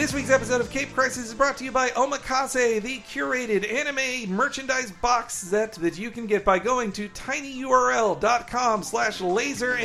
This week's episode of Cape Crisis is brought to you by Omakase, the curated anime merchandise box set that you can get by going to tinyurl.com slash laser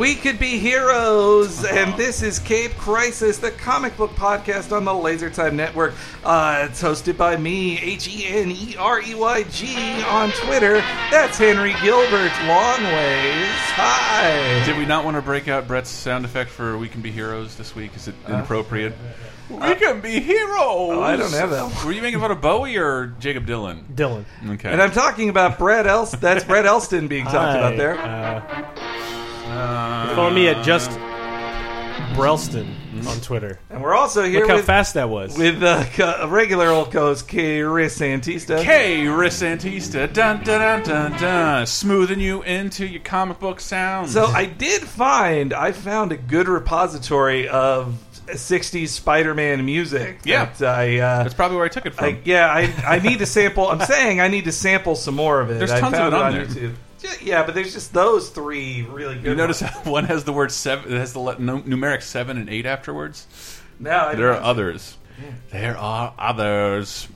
We could be heroes, and this is Cape Crisis, the comic book podcast on the Laser Time Network. Uh, it's hosted by me, H E N E R E Y G, on Twitter. That's Henry Gilbert Longways. Hi. Did we not want to break out Brett's sound effect for "We Can Be Heroes" this week? Is it inappropriate? Uh, we can be heroes. Oh, I don't have that one. Were you making fun of Bowie or Jacob Dylan? Dylan. Okay. And I'm talking about Brett Elst. That's Brett Elston being talked about there. Uh, follow me at just Brelston on Twitter. And we're also here Look how with, fast that was. with uh, co- a regular old co-host, Chris Antista. K. Risantista, dun dun dun dun dun, smoothing you into your comic book sounds. So I did find I found a good repository of 60s Spider-Man music. Yeah. that I, uh, that's probably where I took it from. I yeah, I, I need to sample. I'm saying I need to sample some more of it. There's I tons of found it on there. YouTube. Yeah, Yeah, but there's just those three really good. you notice ones. how one has the word seven, it has the numeric seven and eight afterwards. No, I There are others. There are others.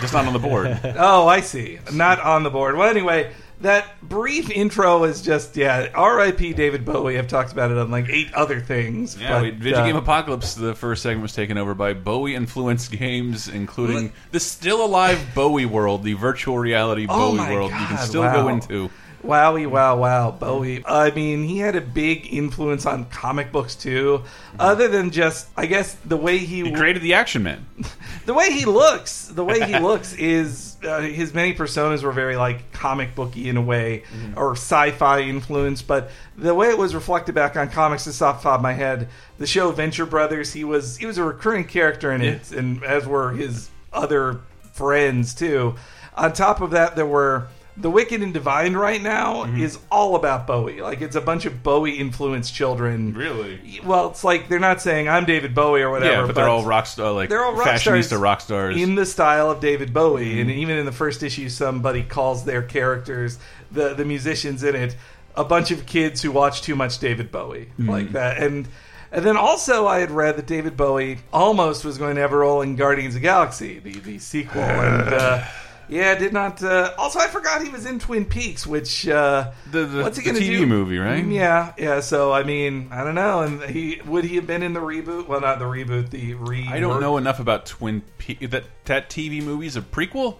Just not on the board. Oh, I see. Not on the board. Well, anyway, that brief intro is just yeah. R.I.P. David Bowie. I've talked about it on like eight other things. Yeah, but, we, Video uh, Game Apocalypse, the first segment was taken over by Bowie influenced games, including the still alive Bowie world, the virtual reality Oh Bowie my world you can still wow. go into. Wowie, wow, wow, Bowie. I mean, he had a big influence on comic books too. Other than just, I guess, the way he, He created the Action Man. the way he looks, the way he looks is uh, his many personas were very like comic booky in a way, Mm-hmm. or sci-fi influence. But the way it was reflected back on comics, just off the top of my head, the show Venture Brothers, he was he was a recurring character in it, and as were his other friends too. On top of that, there were. The Wicked and Divine right now Mm-hmm. is all about Bowie. Like it's a bunch of Bowie influenced children. Really? Well, it's like they're not saying I'm David Bowie or whatever. yeah, but they're all rock star, like they're all rock fashionista stars rock stars. in the style of David Bowie, Mm-hmm. and even in the first issue, somebody calls their characters the the musicians in it a bunch of kids who watch too much David Bowie, Mm-hmm. like that, and. And then also, I had read that David Bowie almost was going to have a role in Guardians of the Galaxy, the, the sequel. And uh, yeah, did not. Uh, also, I forgot he was in Twin Peaks, which uh, The- the- what's he going to TV do? movie, right? Mm, Yeah, yeah. So I mean, I don't know. And he would he have been in the reboot? Well, not the reboot. The re. I don't know enough about Twin Peaks. That that TV movie is a prequel,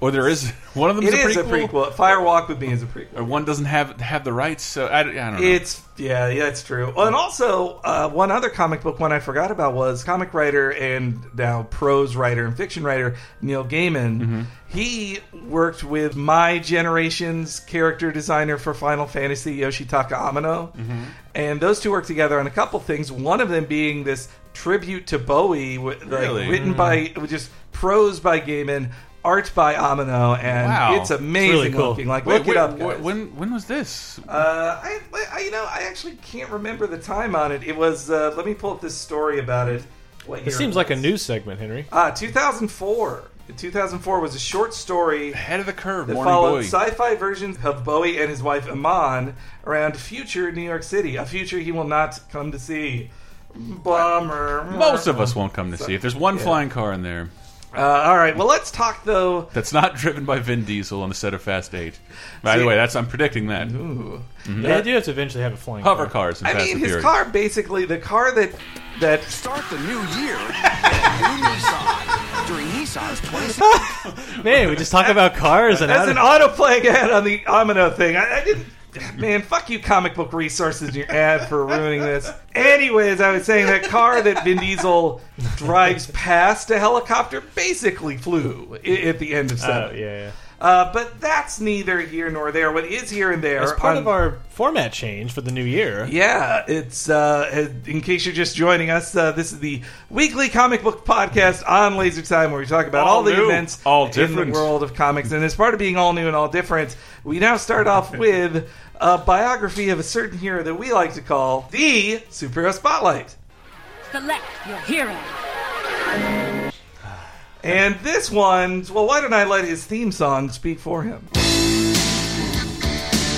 or there is one of them It is a prequel. Fire Walk with Me is a prequel. or one doesn't have have the rights. So I, I don't know. It's yeah, yeah, it's true. And also uh, one other comic book one I forgot about was comic writer and now prose writer and fiction writer Neil Gaiman. Mm-hmm. He worked with my generation's character designer for Final Fantasy, Yoshitaka Amano, Mm-hmm. and those two worked together on a couple things. One of them being this tribute to Bowie, like, Really? written by just prose by Gaiman. Art by Amano, and Wow. it's amazing really cool. looking. Like, look it up, guys. When when was this? Uh, I, I, you know, I actually can't remember the time on it. It was. Uh, let me pull up this story about it. What year It seems it like a was. news segment, Henry. Ah, 2004. 2004 was a short story Ahead of the curve, that Morning followed Boy. sci-fi versions of Bowie and his wife Iman around future New York City, a future he will not come to see. Bummer. Most of us won't come to see. If there's one flying car in there Uh, all right. Well, let's talk though. that's not driven by Vin Diesel on the set of Fast Eight. By the way, that's I'm predicting that Ooh. They do have to eventually have a flying hover car. cars. In I Fast mean, his Furious. car basically the car that that Start the new year new Nissan during Nissan's 26th Man, we just talk about cars and That's how an to- autoplay ad on the Amino thing. I, I didn't. Man, fuck you, comic book resources in your ad for ruining this. Anyways, I was saying that car that Vin Diesel drives past a helicopter basically flew i- at the end of Oh, seven. yeah, yeah. Uh, but that's neither here nor there. What is here and there As part on- of our format change for the new year, yeah, it's uh, in case you're just joining us. Uh, this is the weekly comic book podcast on Laser Time, where we talk about all, All the new, events all in different. the world of comics. And as part of being all new and all different, we now start off with a biography of a certain hero that we like to call the Superhero Spotlight. Select your hero. And this one, well, why don't I let his theme song speak for him?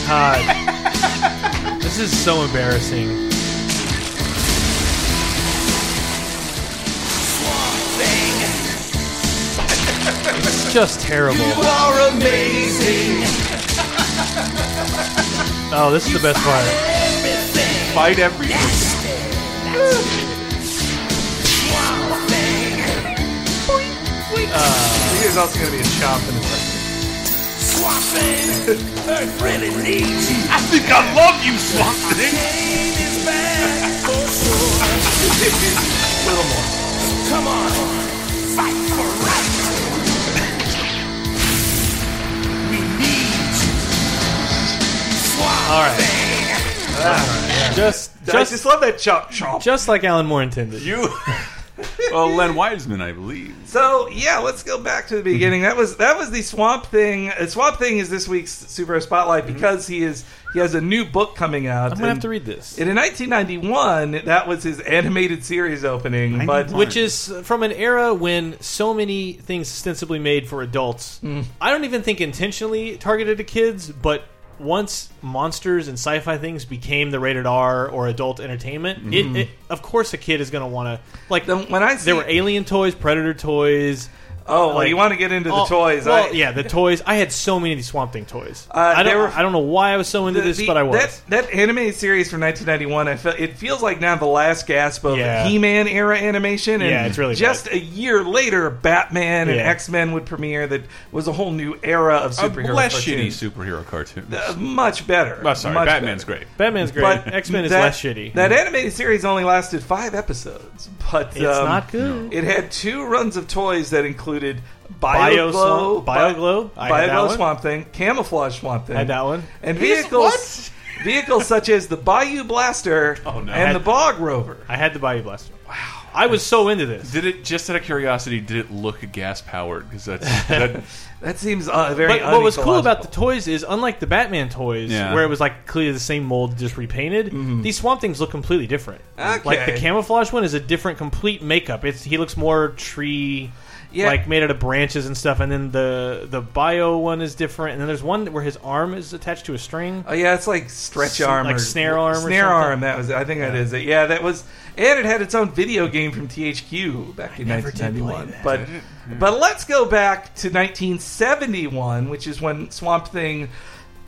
God. this is so embarrassing. It's just terrible. You are amazing. Oh, this is the best part. Fight everything. Uh. Here's also going to be a chomp in a second. I think I love you, Swamp Thing. A little more. All right. Just, I just, just love that chomp chomp. just like Alan Moore intended. You. well, Len Wiseman, I believe. So yeah, let's go back to the beginning. That was that was the Swamp Thing. Uh, Swamp Thing is this week's Super Spotlight because he is he has a new book coming out. I'm gonna have to read this. And in 1991, that was his animated series opening. But Which is from an era when so many things ostensibly made for adults. Mm. I don't even think intentionally targeted to kids, but once monsters and sci-fi things became the rated R or adult entertainment, it, mm-hmm. it of course a kid is going to want to like. Then when I see- there were Alien toys, Predator toys. Oh, well, like- you want to get into the all- toys? Well, I, yeah, the toys. I had so many of these Swamp Thing toys. Uh, I don't. were- I don't know why I was so into the- this, the- but I was. That, that animated series from 1991, I felt it feels like now the last gasp of Yeah. He-Man era animation. And Yeah, it's really just a year later, Batman and X-Men would premiere. That was a whole new era of A superhero less cartoons. shitty superhero cartoon. Uh, much better. oh, sorry, Much Batman's better. great. Batman's great. But X Men is that- less shitty. That animated series only lasted five episodes, but it's um, not good. It had two runs of toys that included Bio BioGlow, Swamp- BioGlow? I had that BioGlow. Swamp Thing, Camouflage Swamp Thing, I had that one. and vehicles vehicles such as the Bayou Blaster Oh, no. and Had- the Bog Rover. I had the Bayou Blaster. Wow. I was so into this. Did it just out of curiosity? Did it look gas powered? Because that's that, That seems uh, very. But what was cool about the toys is, unlike the Batman toys, Yeah. where it was like clearly the same mold, just repainted, these Swamp Things look completely different. Okay. Like the camouflage one is a different, complete makeup. It's he looks more tree, Yeah. like made out of branches and stuff. And then the the bio one is different. And then there's one where his arm is attached to a string. Oh yeah, it's like stretch S- arm, like or snare arm snare something? arm. That was, I think that is it. Yeah, that was, and it had its own video game from THQ back in never did play 1991. But, but let's go back to 1971, which is when Swamp Thing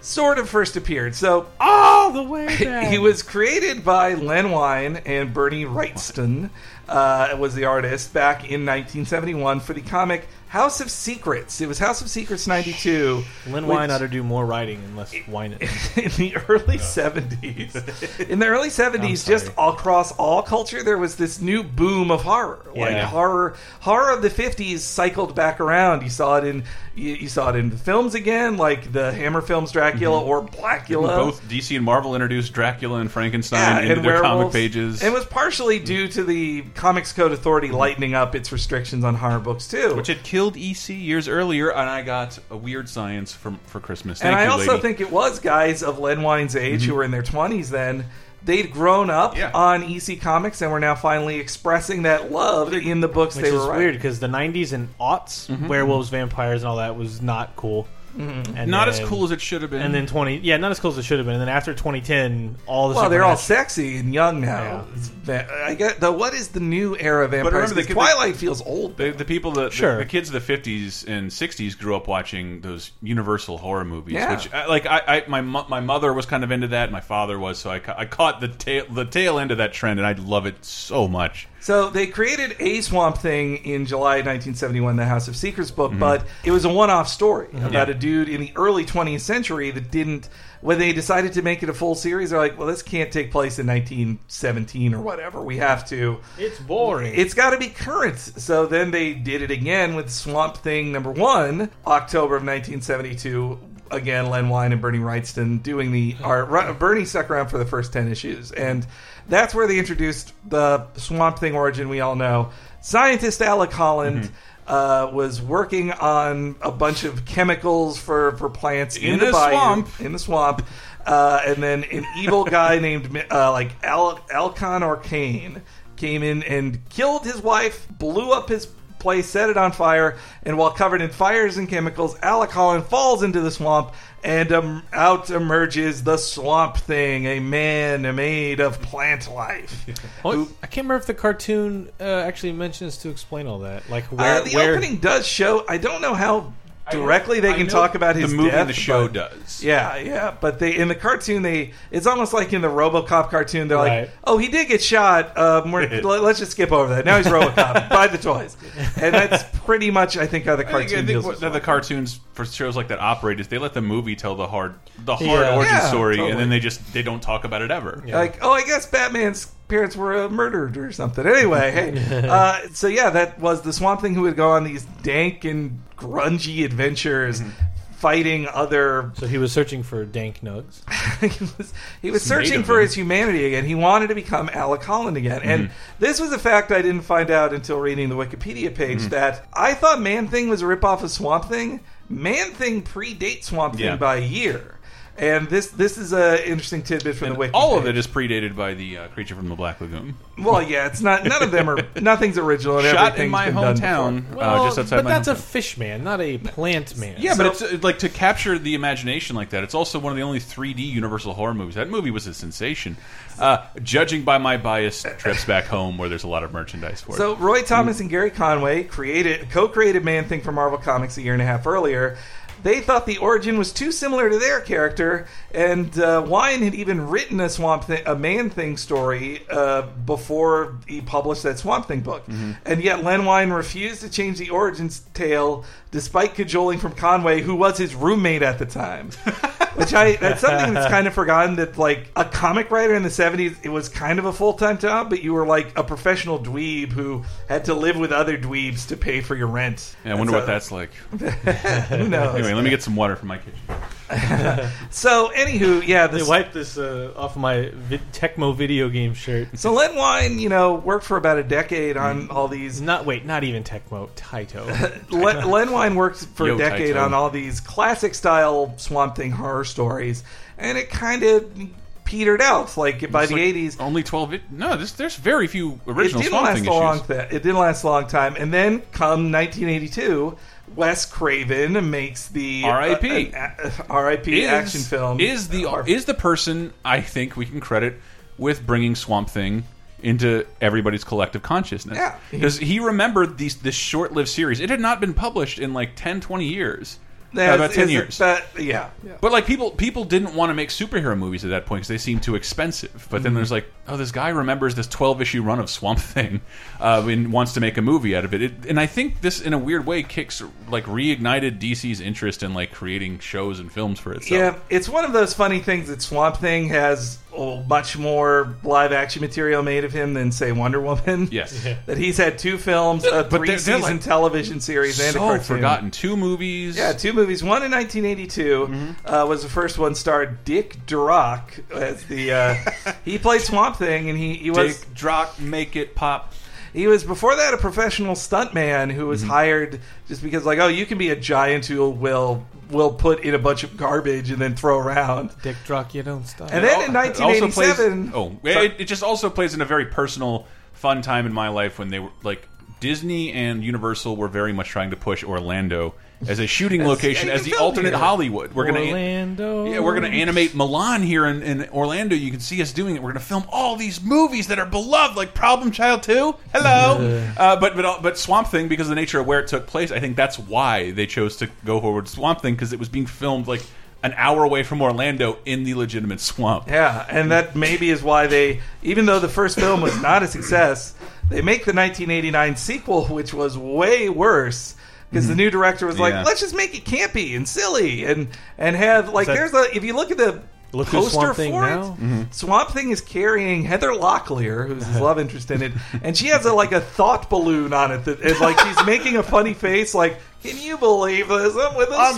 sort of first appeared. So All the way back. he was created by Len Wein and Bernie Wrightson. Uh, was the artist back in 1971 for the comic House of Secrets. It was House of Secrets 92. Len which- Wein ought to do more writing and less whining. in the early 70s. In the early 70s, just across all culture, there was this new boom of horror. Like Yeah. horror, horror of the 50s cycled back around. You saw it in you, you saw it in the films again, like the Hammer films Dracula mm-hmm. or Blackula. both DC and Marvel introduced Dracula and Frankenstein Yeah, into and their comic werewolves. pages. And it was partially due mm-hmm. to the Comics Code Authority lightening up its restrictions on horror books too. which had killed EC years earlier, and I got a Weird Science for for Christmas. Thank and I you, also lady. think it was guys of Len Wein's age who mm-hmm. were in their 20s then. They'd grown up Yeah. on EC Comics and were now finally expressing that love in the books Which they is were writing. weird because the 90s and aughts, mm-hmm. werewolves, vampires, and all that was not cool. Mm-hmm. And not as cool as it should have been. And then 20, yeah, not as cool as it should have been. And then after 2010, all the Well, they're all sexy and young now. It's va- I get though. What is the new era of vampires? remember, the- Twilight feels old. The, the people that Sure. the, the kids of the fifties and sixties grew up watching those Universal horror movies, Yeah. which I- like I, I my my mother was kind of into that, my father was, so I, I caught the tail the tail end of that trend, and I love it so much. So they created a Swamp Thing in July 1971, the House of Secrets book, Mm-hmm. but it was a one-off story about Yeah. a dude in the early 20th century that didn't. When they decided to make it a full series, they're like, "Well, this can't take place in 1917 or whatever. We have to." It's boring. It's got to be current. So then they did it again with Swamp Thing number one, October of 1972. Again, Len Wein and Bernie Wrightson doing the art. Bernie stuck around for the first 10 issues. And that's where they introduced the Swamp Thing origin we all know. Scientist Alec Holland. Uh, was working on a bunch of chemicals for, for plants in, In the, the bayou, swamp. in the swamp, uh, and then an evil guy named uh, like Al- Alcon Arcane came in and killed his wife, blew up his place, set it on fire, and while covered in fires and chemicals, Alec Holland falls into the swamp, and um, out emerges the Swamp Thing, a man made of plant life. Oh, I can't remember if the cartoon uh, actually mentions to explain all that. Like Uh, where, the where opening does show. I don't know how directly they I can talk about his the movie. death, the show but- does. Yeah, yeah, but they in the cartoon they it's almost like in the RoboCop cartoon they're Right. like, oh, he did get shot. Um, we're, let, us just skip over that. Now he's RoboCop. Buy the toys, and that's pretty much I think how the I think, I think deals what with the, the cartoons for shows like that operate is they let the movie tell the hard the hard Yeah. origin Yeah, story, totally. and then they just they don't talk about it ever. Like, oh, I guess Batman's parents were uh, murdered or something. Anyway, hey, uh, so yeah, that was the Swamp Thing who would go on these dank and grungy adventures. Fighting other so he was searching for dank nugs. he was, he was It's made searching of for his humanity again. He wanted to become Alec Holland again. And this was a fact I didn't find out until reading the Wikipedia page that I thought Man Thing was a ripoff of Swamp Thing. Man Thing predates Swamp Thing Yeah. by a year. And this this is an interesting tidbit from And the Wiki. all of it is predated by the uh, creature from the Black Lagoon. Well, yeah, it's not. None of them are. Nothing's original. And Shot in my been done hometown, before. uh, just outside but my that's a fish man, not a plant man. Yeah, So- but it's uh, like to capture the imagination like that. It's also one of the only 3D Universal horror movies. That movie was a sensation. Uh, judging by my biased trips back home, where there's a lot of merchandise for So it. Roy Thomas and Gerry Conway created co-created Man Thing for Marvel Comics a year and a half earlier. They thought the origin was too similar to their character, and uh, Wein had even written a Swamp Thing, a Man Thing story uh, before he published that Swamp Thing book. And yet Len Wein refused to change the origins tale, despite cajoling from Conway, who was his roommate at the time. Which I that's something that's kind of forgotten that like a comic writer in the seventies, it was kind of a full time job, but you were like a professional dweeb who had to live with other dweebs to pay for your rent. Yeah, I wonder what That's that's like. who knows. Anyway, let me get some water from my kitchen. So anywho, yeah, They wiped this uh, off of my vid- Tecmo video game shirt. so Len Wein, you know, worked for about a decade on all these Not wait, not even Tecmo, Taito. Len, Len Wein worked for Yo, a decade Taito. on all these classic style Swamp Thing horror stories, and it kind of petered out. Like by It's the like eighties, only twelve. It, no, this, there's very few original it didn't Swamp last Thing a long. issues. Th- it didn't last a long time, and then come 1982, Wes Craven makes the R.I.P.. uh, uh, uh, R.I.P. Action film. is the Horror- is the person I think we can credit with bringing Swamp Thing into everybody's collective consciousness. Yeah. because he remembered these this short lived series. It had not been published in like 10, 20 years. Yeah, about ten years. but- yeah, yeah. But like people, people didn't want to make superhero movies at that point because they seemed too expensive. But then there's like, oh, this guy remembers this 12 issue run of Swamp Thing, uh, and wants to make a movie out of it. it. And I think this, in a weird way, kicks like reignited DC's interest in like creating shows and films for itself. Yeah, it's one of those funny things that Swamp Thing has oh, much more live action material made of him than say Wonder Woman. Yes. that he's had two films, a But they're- three they're, season like, television series, and a cartoon. forgotten. Two movies. Yeah, two movies. One in 1982 Mm-hmm. uh, was the first one. Starred Dick Durock as the uh, he played Swamp Thing, and he he was Dick Drock, make it pop. he was before that a professional stuntman who Mm-hmm. was hired just because like oh you can be a giant who will will put in a bunch of garbage and then throw around. Dick Drock, you don't stop. And then in It plays- 1987, oh, Sorry. it, it just also plays in a very personal, fun time in my life when they were like Disney and Universal were very much trying to push Orlando as a shooting location yeah, as the alternate here. Hollywood. We're gonna Orlando. yeah, we're gonna animate Mulan here in, in Orlando. You can see us doing it. We're gonna film all these movies that are beloved, like Problem Child Two. Hello, uh, but but but Swamp Thing because of the nature of where it took place. I think that's why they chose to go forward Swamp Thing because it was being filmed like an hour away from Orlando in the legitimate swamp. Yeah, and that maybe is why they, even though the first film was not a success, they make the 1989 sequel, which was way worse. Because the mm-hmm. new director was like, Yeah. let's just make it campy and silly, and and have like that- there's a if you look at the Look who's poster Swamp Thing for now? it, Swamp Thing is carrying Heather Locklear, who's his love interest in it, and she has a like a thought balloon on it that is like she's making a funny face, like, can you believe this? I'm with a Swamp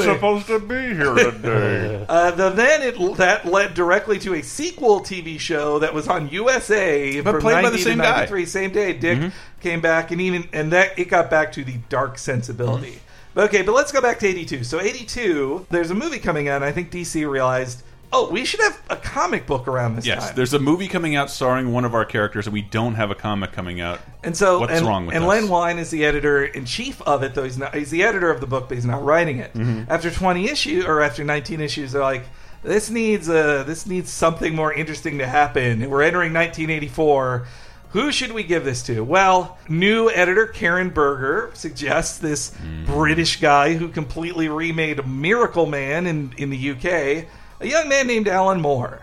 supposed to be here today. Uh, the, then it that led directly to a sequel TV show that was on USA, But from played by the same guy. Mm-hmm. 93, Same day, Dick came back, and even and that it got back to the dark sensibility. Mm-hmm. Okay, but let's go back to '82. So '82, there's a movie coming out. and I think DC realized, oh, we should have a comic book around this Yes, time. there's a movie coming out starring one of our characters, and we don't have a comic coming out. And so, what's and, wrong with and us? Len Wein is the editor in chief of it, though he's not. He's the editor of the book, but he's not writing it. Mm-hmm. After twenty issues or after nineteen issues, they're like, this needs a this needs something more interesting to happen. We're entering 1984. Who should we give this to? Well, new editor Karen Berger suggests this Mm. British guy who completely remade Miracle Man in in the UK, a young man named Alan Moore.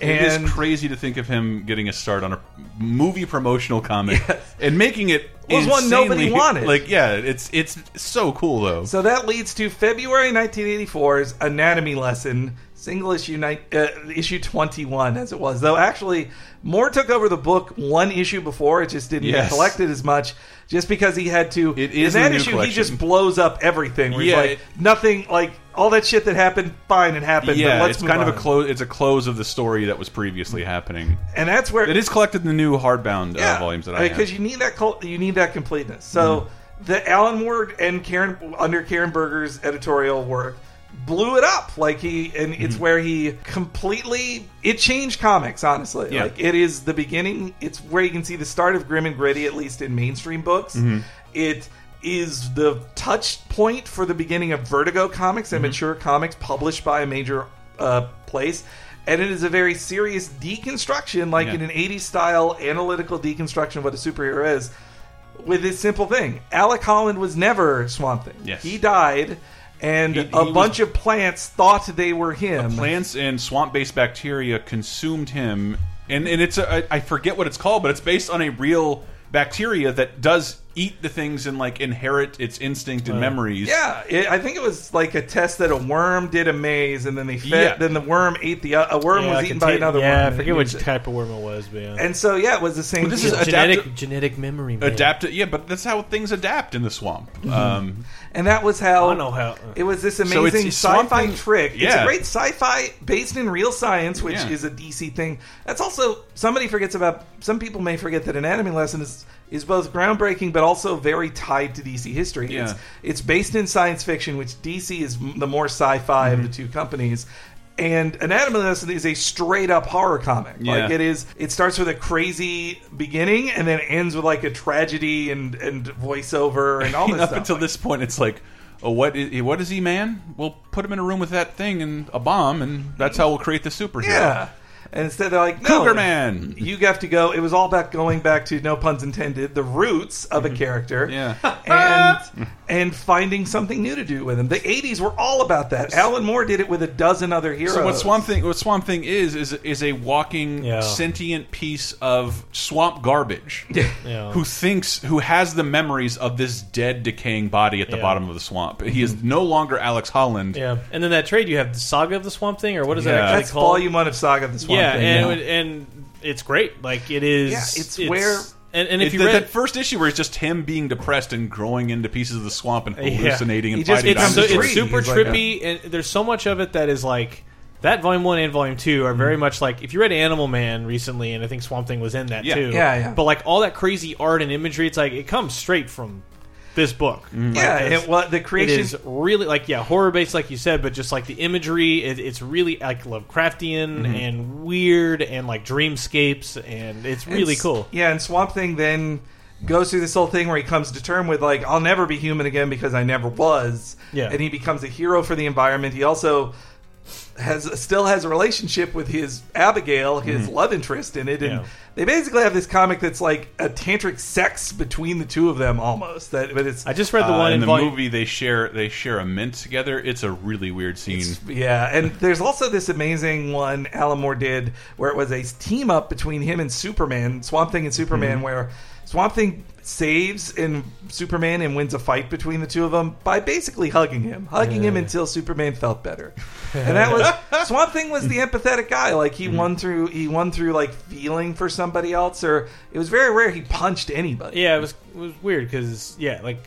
And It is crazy to think of him getting a start on a movie promotional comic and making it Was one nobody wanted. Like, yeah, it's it's so cool though. So that leads to February 1984's Anatomy Lesson, single issue ni- uh, issue 21 as it was. Though actually, Moore took over the book one issue before. It just didn't get collected as much, just because he had to. It is in that in the new issue. He just blows up everything. Yeah, like it- nothing, like all that shit that happened. Fine, it happened. yeah, but let's it's kind of a close. It's a close of the story that was previously happening. and that's where It is collected in the new hardbound uh, volumes that I because you need that col- you need that completeness. So mm-hmm. the Alan Moore and Karen under Karen Berger's editorial work blew it up like he and it's mm-hmm. where he completely it changed comics honestly Yeah. like it is the beginning it's where you can see the start of grim and gritty at least in mainstream books mm-hmm. it is the touch point for the beginning of vertigo comics and mature comics published by a major uh, place. And it is a very serious deconstruction like Yeah. in an 80s style analytical deconstruction of what a superhero is with this simple thing. Alec holland was never swamp thing. Yes. he died and He- a he was- bunch of plants thought they were him. Plants and swamp-based bacteria consumed him, and and it's a, I forget what it's called, but it's based on a real bacteria that does eat the things and like inherit its instinct and memories. Yeah, it, I think it was like a test that a worm did a maze, and then they fed. Yeah. Then the worm ate the uh, a worm Yeah, was eaten by another yeah, worm. I forget it which was- type of worm it was, but yeah. And so yeah, it was the same. Well, this is deal. genetic genetic memory. Man. Adapt yeah, but that's how things adapt in the swamp. Mm-hmm. Um, and that was how I know how- uh. it was. This amazing it's Swamp sci-fi Thing- trick. It's a yeah. great sci-fi based in real science, which Yeah. is a DC thing. That's also somebody forgets about. Some people may forget that Anatomy Lesson is is both groundbreaking but also very tied to DC history. Yeah. It's it's based in science fiction, which DC is the more sci-fi Mm-hmm. of the two companies. And Anatomy of Lesson is a straight up horror comic. Yeah. Like it is it starts with a crazy beginning and then ends with like a tragedy and and voiceover and all this up stuff. until this point, it's like, oh, what is what is he, man? We'll put him in a room with that thing and a bomb, and that's how we'll create the superhero. Yeah. And instead they're like, no, Cougar Man. You have to go. It was all about going back to no puns intended, the roots of a character, Mm-hmm. Yeah. and and finding something new to do with him. The '80s were all about that. Alan Moore did it with a dozen other heroes. So what Swamp Thing what Swamp Thing is is is a walking Yeah. sentient piece of swamp garbage. Yeah. Who thinks who has the memories of this dead decaying body at the Yeah. bottom of the swamp. He is no longer Alex Holland. yeah, and then that trade you have the Saga of the Swamp Thing, or what is Yeah. that actually That's called? volume one of Saga of the Swamp yeah, Thing. and and it's great. Like it is. Yeah, it's where- and, and if It- you that, read that first issue where it's just him being depressed and growing into pieces of the swamp and Yeah. hallucinating He and just fighting it's, so, dinosaurs. it's super He's like a- trippy, and there's so much of it that is like that. Volume one and volume two are very mm-hmm. much like if you read Animal Man recently, and I think Swamp Thing was in that Yeah. too. Yeah, yeah. But like all that crazy art and imagery, it's like it comes straight from this book. Mm-hmm. yeah, Like, it, well, the it creation is really like yeah horror based like you said but just like the imagery it, it's really like lovecraftian Mm-hmm. and weird and like dreamscapes and it's really It's- cool Yeah, and Swamp Thing then goes through this whole thing where he comes to term with like I'll never be human again because I never was. Yeah. and he becomes a hero for the environment. He also has still has a relationship with his Abigail, his love interest in it, and Yeah. they basically have this comic that's like a tantric sex between the two of them almost. That, but it's i just read the Uh, one in in the volume movie they share they share a mint together. It's a really weird scene. Yeah, and there's also this amazing one Alan Moore did where it was a team up between him and Superman, Swamp Thing and Superman, where Swamp Thing saves and Superman and wins a fight between the two of them by basically hugging him, hugging him until Superman felt better. And that was Swamp Thing was the empathetic guy. Like he mm-hmm. won through he won through like feeling for somebody else, or it was very rare he punched anybody. yeah it was it was weird because yeah like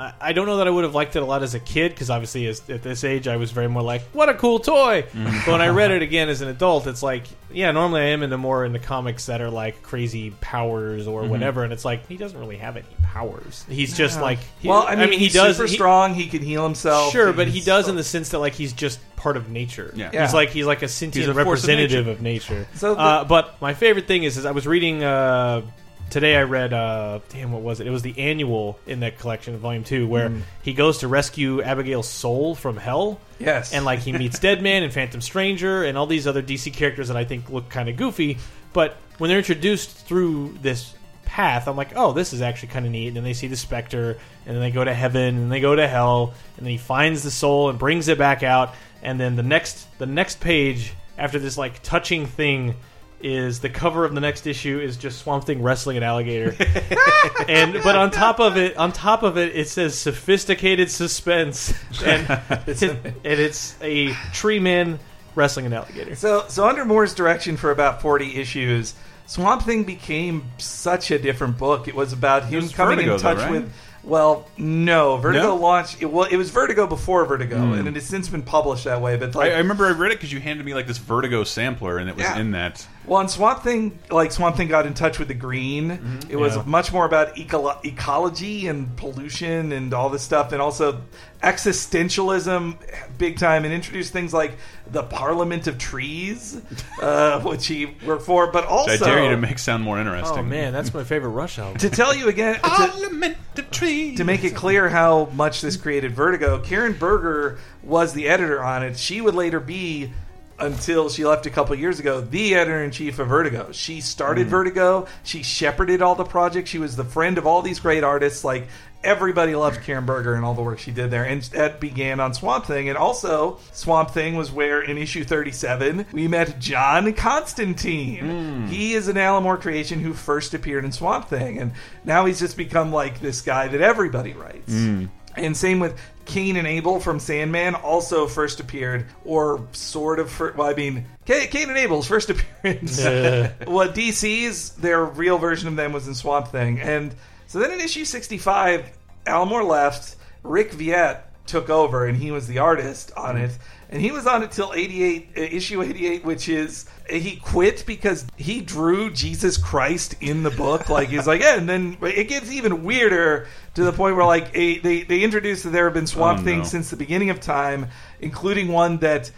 I, I don't know that I would have liked it a lot as a kid because obviously as, at this age I was very more like what a cool toy. Mm-hmm. But when I read it again as an adult, it's like yeah, normally I am into more into comics that are like crazy powers or Mm-hmm. whatever, and it's like he doesn't really have any powers. He's just like he, well, I mean, he he's does super he- strong. He can heal himself. Sure, but he does in the sense that like he's just part of nature. Yeah. Yeah. He's like he's like a sentient He's a force of representative nature. of nature. So the- uh, but my favorite thing is, is I was reading uh, today. I read uh, damn, what was it? It was the annual in that collection, volume two, where Mm. he goes to rescue Abigail's soul from hell. Yes. and like he meets Deadman and Phantom Stranger and all these other DC characters that I think look kind of goofy. But when they're introduced through this path, I'm like, oh, this is actually kind of neat. And then they see the Spectre, and then they go to heaven, and they go to hell, and then he finds the soul and brings it back out. And then the next the next page after this like touching thing is the cover of the next issue is just Swamp Thing wrestling an alligator. and but on top of it, on top of it, it says sophisticated suspense, and it's, and it's a tree man wrestling an alligator. So, so under Moore's direction for about forty issues, Swamp Thing became such a different book. It was about him was coming Vertigo, in touch though, right? with. Well, no, Vertigo No? launched. It, well, it was Vertigo before Vertigo, hmm. and it has since been published that way. But like, I, I remember I read it because you handed me like this Vertigo sampler, and it was Yeah. in that. Well, and Swamp Thing, like Swamp Thing, got in touch with the green. It was Yeah. much more about eco- ecology and pollution and all this stuff, and also existentialism, big time, and introduced things like the Parliament of Trees, uh, which he worked for. But also, I dare you to make sound more interesting. Oh man, that's my favorite Rush album. to tell you again, to, Parliament of trees. to make it clear how much this created Vertigo, Karen Berger was the editor on it. She would later be, until she left a couple years ago, the editor in chief of Vertigo. She started hmm. Vertigo. She shepherded all the projects. She was the friend of all these great artists. Like everybody loved Karen Berger and all the work she did there. And that began on Swamp Thing. And also, Swamp Thing was where in issue 37 we met John Constantine. Hmm. He is an Alan Moore creation who first appeared in Swamp Thing. And now he's just become like this guy that everybody writes. Hmm. And same with Cain and Abel from Sandman, also first appeared, or sort of. Fir- well, I mean, Cain and Abel's first appearance. what DC's their real version of them was in Swamp Thing, and so then in issue sixty-five, Alan Moore left. Rick Veitch took over, and he was the artist on it. And he was on it till 88, uh, issue 88, which is he quit because he drew Jesus Christ in the book. Like he's like, yeah, and then it gets even weirder to the point where like a, they they introduced that there have been Swamp Oh, Things no. since the beginning of time, including one that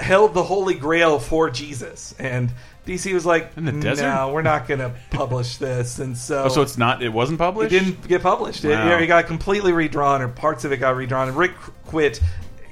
held the Holy Grail for Jesus. And DC was like, In the desert? no, we're not going to publish this. And so, Oh, so it's not. It wasn't published. it didn't get published. It, Wow. it got completely redrawn, or parts of it got redrawn. And Rick quit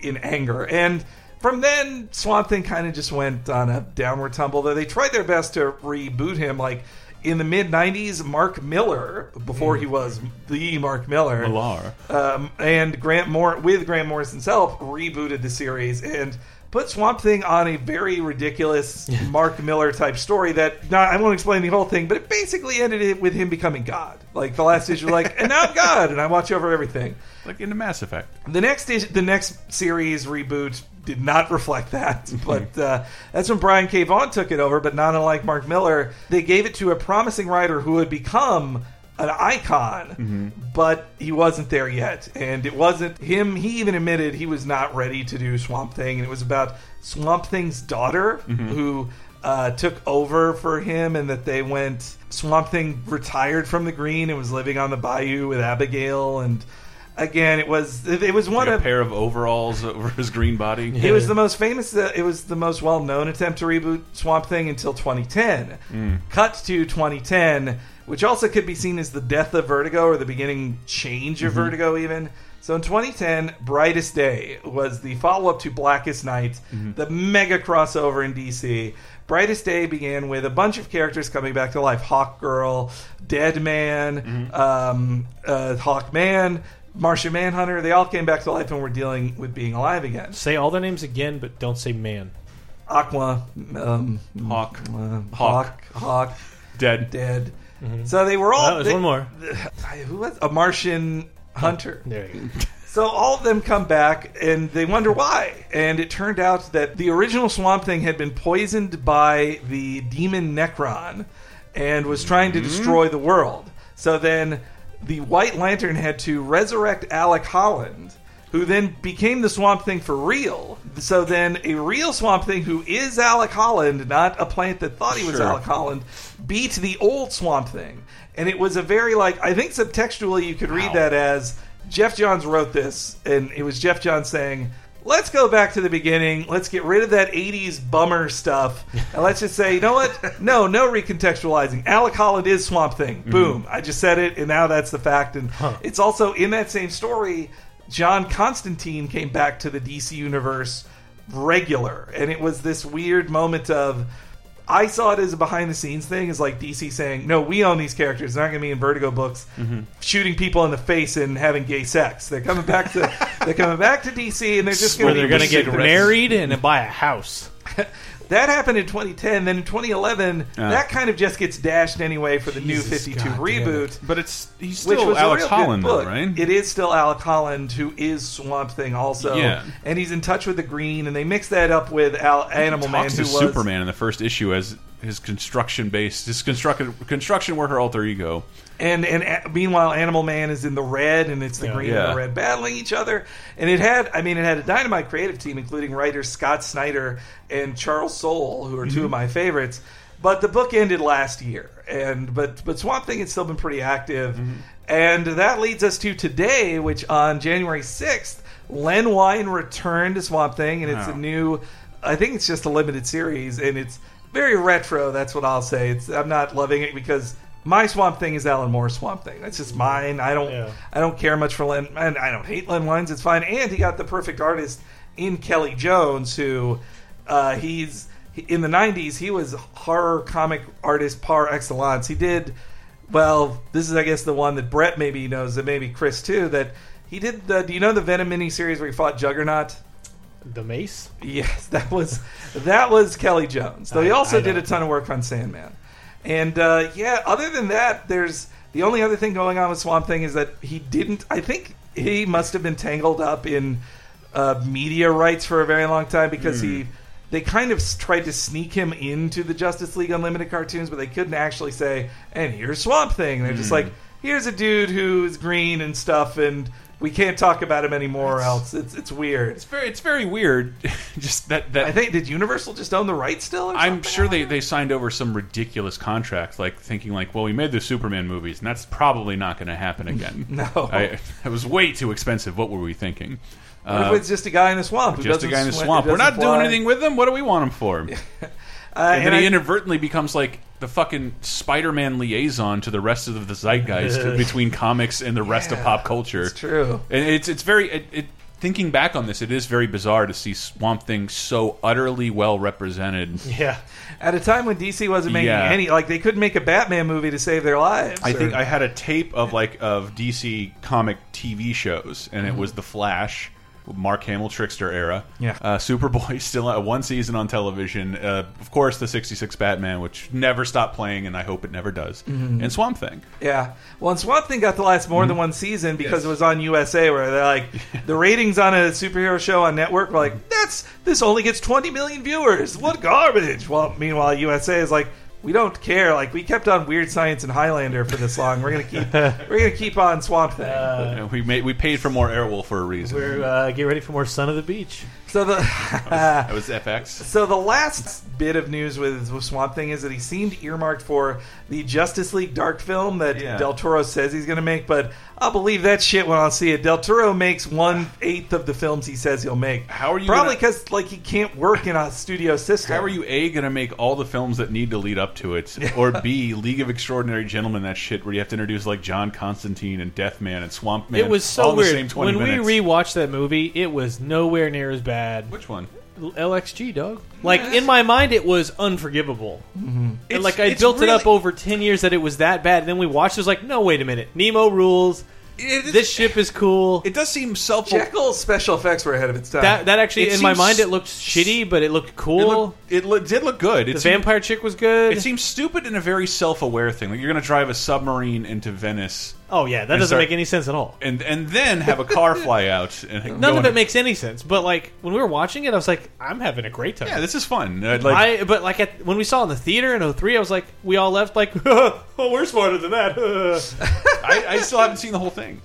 in anger. And from then, Swamp Thing kind of just went on a downward tumble. Though they tried their best to reboot him, like in the mid '90s, Mark Miller, before he was the Mark Miller, Millar. um, and Grant Moore with Grant Morrison's help rebooted the series and put Swamp Thing on a very ridiculous Mark Miller type story that not, I won't explain the whole thing, but it basically ended it with him becoming God. Like the last issue, like and now I'm God and I watch over everything. Like in the Mass Effect. The next is- the next series reboot did not reflect that, but uh, that's when Brian K. Vaughan took it over. But not unlike Mark Miller, they gave it to a promising writer who would become an icon, but he wasn't there yet, and it wasn't him. He even admitted he was not ready to do Swamp Thing, and it was about Swamp Thing's daughter who. Uh, took over for him, and that they went. Swamp Thing retired from the Green and was living on the bayou with Abigail, and again, it was it was one Like a of pair of overalls over his green body. it was the most famous. Uh, it was the most well-known attempt to reboot Swamp Thing until 2010. Cut to 2010, which also could be seen as the death of Vertigo or the beginning change of Vertigo, even. So in 2010, Brightest Day was the follow-up to Blackest Night, the mega crossover in DC. Brightest Day began with a bunch of characters coming back to life: Hawk Girl, Dead Man, um, uh, Hawk Man. Martian Manhunter, they all came back to life and were dealing with being alive again. Say all their names again, but don't say man. Aqua, um, Hawk. uh, Hawk. Hawk, Hawk, Dead. dead. Mm-hmm. So they were all. Oh, there's they- one more. Who was a Martian oh, hunter? There you go. So all of them come back and they wonder why. And it turned out that the original Swamp Thing had been poisoned by the demon Nekron and was trying to mm-hmm. destroy the world. So then the White Lantern had to resurrect Alec Holland, who then became the Swamp Thing for real. So then a real Swamp Thing who is Alec Holland, not a plant that thought he was Sure. Alec Holland, beat the old Swamp Thing. And it was a very like I think subtextually you could read Wow. that as Geoff Johns wrote this, and it was Geoff Johns saying, let's go back to the beginning. Let's get rid of that 80s bummer stuff. And let's just say, you know what? No, no recontextualizing. Alec Holland is Swamp Thing. Mm-hmm. Boom. I just said it, and now that's the fact. And it's also in that same story, John Constantine came back to the DC universe regular. And it was this weird moment of. I saw it as a behind the scenes thing, is like DC saying, "No, we own these characters. They're not going to be in Vertigo books, mm-hmm. shooting people in the face and having gay sex. They're coming back to they're coming back to DC, and they're just going they're to going to get married and buy a house. That happened in 2010. Then in 2011, Yeah. that kind of just gets dashed anyway for the Jesus, new 52 God damn reboot. But it's he's Which still was Alex a real Holland, good though, book. right? It is still Alec Holland, who is Swamp Thing, also. Yeah. and he's in touch with the Green, and they mix that up with Al- Animal Man, talks who to was Superman in the first issue as his construction based, his construction construction worker alter ego. And and a- meanwhile, Animal Man is in the red, and it's the Yeah. green and Yeah. the red battling each other. And it had, I mean, it had a dynamite creative team, including writers Scott Snyder and Charles Soule, who are Mm-hmm. two of my favorites. But the book ended last year, and but but Swamp Thing has still been pretty active, Mm-hmm. and that leads us to today, which on January sixth, Len Wein returned to Swamp Thing, and it's Wow. a new. I think it's just a limited series, and it's very retro. That's what I'll say. It's I'm not loving it because my Swamp Thing is Alan Moore's Swamp Thing. That's just mine. I don't Yeah. I don't care much for Len. And I don't hate Len Weins. It's fine. And he got the perfect artist in Kelly Jones, who uh, he's in the '90s. He was horror comic artist par excellence. He did well. This is, I guess, the one that Brett maybe knows, and maybe Chris too. That he did. The, do you know the Venom miniseries where he fought Juggernaut? The mace? Yes, that was that was Kelly Jones. Though he also I did a ton of work on Sandman. And uh, yeah, other than that, there's the only other thing going on with Swamp Thing is that he didn't. I think he must have been tangled up in uh, media rights for a very long time because he. They kind of tried to sneak him into the Justice League Unlimited cartoons, but they couldn't actually say, "And here's Swamp Thing." They're just like, "Here's a dude who's green and stuff, and we can't talk about him anymore." else, it's it's weird. It's very it's very weird. Just that that I think did Universal just own the rights still? Or I'm sure they, they signed over some ridiculous contract, like thinking like, well, we made the Superman movies, and that's probably not going to happen again. No. I, it was way too expensive. What were we thinking? What if Uh, it's just a guy in the swamp? Just a guy in the swamp. We're not doing anything with him. What do we want him for? Uh, and then I- he inadvertently becomes like the fucking Spider-Man liaison to the rest of the zeitgeist between comics and the rest of pop culture. it's true. And it's it's very it, it, thinking back on this, it is very bizarre to see Swamp Thing so utterly well represented. Yeah. at a time when DC wasn't making Yeah. any, like they couldn't make a Batman movie to save their lives. I or- think I had a tape of like of DC comic TV shows, and it mm-hmm. was The Flash, Mark Hamill trickster era. Yeah. uh, Superboy still uh, one season on television. Uh, of course, the '66 Batman, which never stopped playing, and I hope it never does. And Swamp Thing. Yeah. Well, and Swamp Thing got to last more than one season because it was on USA, where they're like, the ratings on a superhero show on network were like, that's this only gets 20 million viewers. What garbage. Well, meanwhile, USA is like, we don't care. Like we kept on Weird Science and Highlander for this long. We're gonna keep. we're gonna keep on Swamp Thing. Uh, we made we paid for more Airwolf for a reason. We're uh, get ready for more Son of the Beach. so the. that was FX. So the last bit of news with, with Swamp Thing is that he seemed earmarked for the Justice League Dark film that Yeah. Del Toro says he's going to make, but I'll believe that shit when I'll see it. Del Toro makes one eighth of the films he says he'll make. How are you Probably gonna- because like he can't work in a studio system. How are you a going to make all the films that need to lead up to it, or b League of Extraordinary Gentlemen that shit where you have to introduce like John Constantine and Deathman and Swamp Man? it was so all weird. The same 20 when minutes. we rewatched that movie, it was nowhere near as bad. which one? LXG, dog. Like in my mind, it was unforgivable. Mm-hmm. And It's- like I it's built it up really- over ten years that it was that bad. And then we watched. It was like, no, wait a minute. Nemo rules. It, This ship is cool. it does seem self. Jekyll's special effects were ahead of its time. that that actually It in my seems- mind it looked shitty, but it looked It, cool. looked, it lo- did look good. It the seemed- vampire chick was good. It seems stupid in a very self-aware thing. Like you're going to drive a submarine into Venice oh yeah, that and doesn't start- make any sense at all. and and then have a car fly out. And None of in- it makes any sense. But like when we were watching it, I was like, I'm having a great time. Yeah, this is fun. Uh, like I but like at, when we saw it in the theater in 03, I was like, we all left like, oh, we're smarter than that. I, I still haven't seen the whole thing.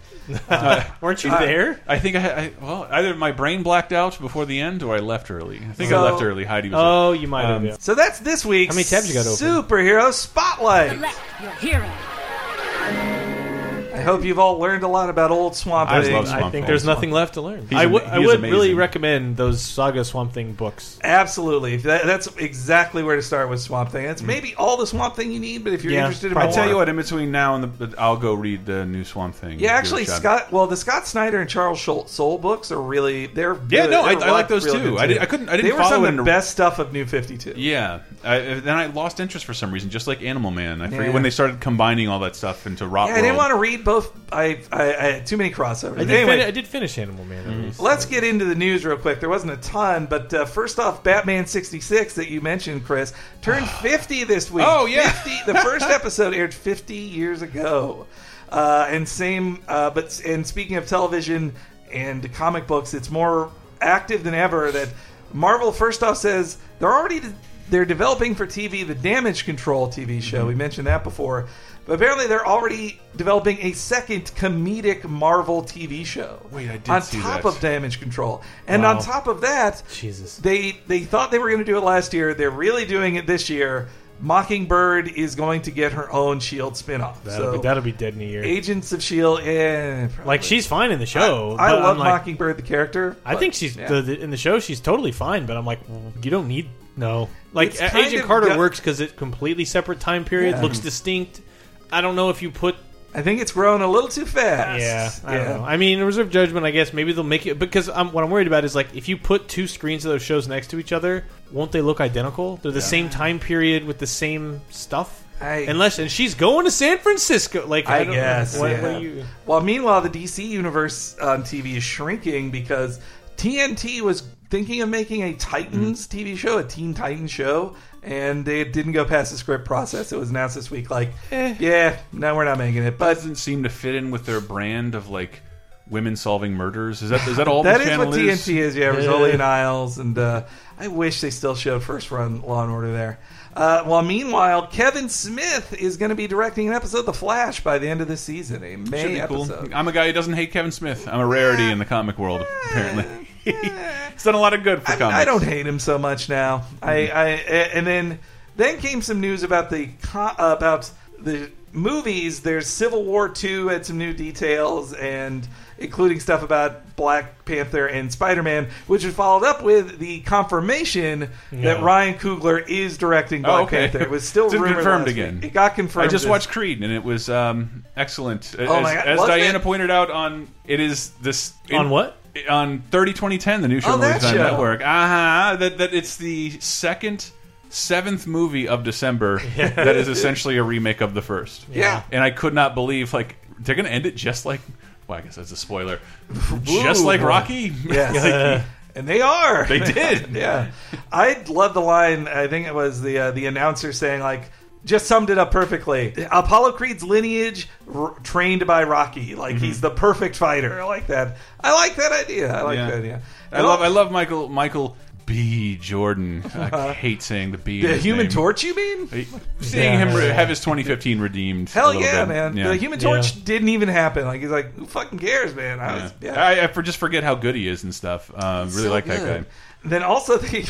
Uh, Weren't you there? I think I, I well either my brain blacked out before the end or I left early. I think I left early. Heidi was. Oh, you might have. Um, yeah. so that's this week. How many tabs you got open? superhero spotlight. Select your hero. I hope you've all learned a lot about old Swamp I Thing. love I think Thing. there's nothing left to learn. He's I ama- would- I he is would really amazing. recommend those Saga Swamp Thing books. Absolutely, that, that's exactly where to start with Swamp Thing. Mm. It's maybe all the Swamp Thing you need, but if you're Yeah, interested in I more, tell you what, in between now and the, I'll go read the new Swamp Thing. Yeah, Give it a actually, shot. Scott. Well, the Scott Snyder and Charles Schultz Soule books are really they're Yeah, good. no, I- They're I like those real too. good, I did- I couldn't- I didn't They were follow some it of the in- best stuff of New Fifty Two. Yeah, I, then I lost interest for some reason, just like Animal Man. I forget Yeah. when they started combining all that stuff into Rot Yeah, I didn't World. want to read both. I, I, I had too many crossovers. I did, anyway, fin- I did finish Animal Man. At least. Let's get into the news real quick. There wasn't a ton, but uh, first off, Batman 66 that you mentioned, Chris, turned 50 this week. Oh, yeah. 50, the first episode aired 50 years ago. Uh, and same, uh, but and speaking of television and comic books, it's more active than ever. That Marvel first off says they're already they're developing for TV the Damage Control TV show. Mm-hmm. We mentioned that before. But apparently, they're already developing a second comedic Marvel TV show. Wait, I did see that. on see top that. of Damage Control, and Wow. on top of that, Jesus. they they thought they were going to do it last year. They're really doing it this year. Mockingbird is going to get her own Shield spinoff. That'll, so be, that'll be dead in a year. Agents of Shield, eh, probably. like she's fine in the show. I, I but love I'm like, Mockingbird the character. I but, think she's yeah. the, the, in the show. She's totally fine, but I'm like, you don't need no. Like It's A- kind Agent of Carter got- works because it's completely separate time period, Yeah. looks distinct. I don't know if you put. I think it's grown a little too fast. Yeah, I don't know. I mean, reserve judgment. I guess maybe they'll make it because I'm, what I'm worried about is like if you put two screens of those shows next to each other, won't they look identical? They're the same time period with the same stuff. I- Unless and she's going to San Francisco. Like I, I don't guess. What, yeah. what you? Well, meanwhile, the DC universe on TV is shrinking because TNT was thinking of making a Titans Mm-hmm. TV show, a Teen Titans show, and they didn't go past the script process. It was announced this week, like, Eh. yeah, no, we're not making it. But doesn't seem to fit in with their brand of like women solving murders. Is that is that all that the is channel what is? TNT is. Yeah, Rizzoli and Isles, and uh, I wish they still showed first run Law and Order there. Uh, while meanwhile, Kevin Smith is going to be directing an episode of The Flash by the end of this season, a May Should cool. episode. I'm a guy who doesn't hate Kevin Smith. I'm a rarity in the comic world. Apparently, he's done a lot of good for I, comics. I don't hate him so much now. I, mm-hmm. I eh, and then then came some news about the co- uh, about the movies. There's Civil War two had some new details and including stuff about Black Panther and Spider Man, which was followed up with the confirmation that Ryan Coogler is directing Black Oh, okay. Panther. It was still It's rumored confirmed last again. week. It got confirmed. I just this- watched Creed and it was um, excellent. As, Oh my God, as Diana it? pointed out on it is this On what? On 30 2010 the new show Oh, on the show. Network. Uh-huh, that that it's the second seventh movie of December that is essentially a remake of the first. Yeah. And I could not believe like they're going to end it just like well, I guess that's a spoiler. just Ooh, like boy. Rocky. Yes. and they are. They did. yeah. I love the line. I think it was the uh, the announcer saying like just summed it up perfectly. Apollo Creed's lineage r- trained by Rocky. Like Mm-hmm. he's the perfect fighter. I like that. I like that idea. I like Yeah. that idea. I love I love Michael Michael B Jordan. I hate saying the B. the Human name. Torch. You mean? Seeing Yeah. him re- have his 2015 redeemed. Hell little yeah, bit. man. Yeah. The Human Yeah. Torch didn't even happen. Like he's like, who fucking cares, man? I Yeah. was, yeah. I, I for, just forget how good he is and stuff. Uh, really So like that good. guy. Then also the,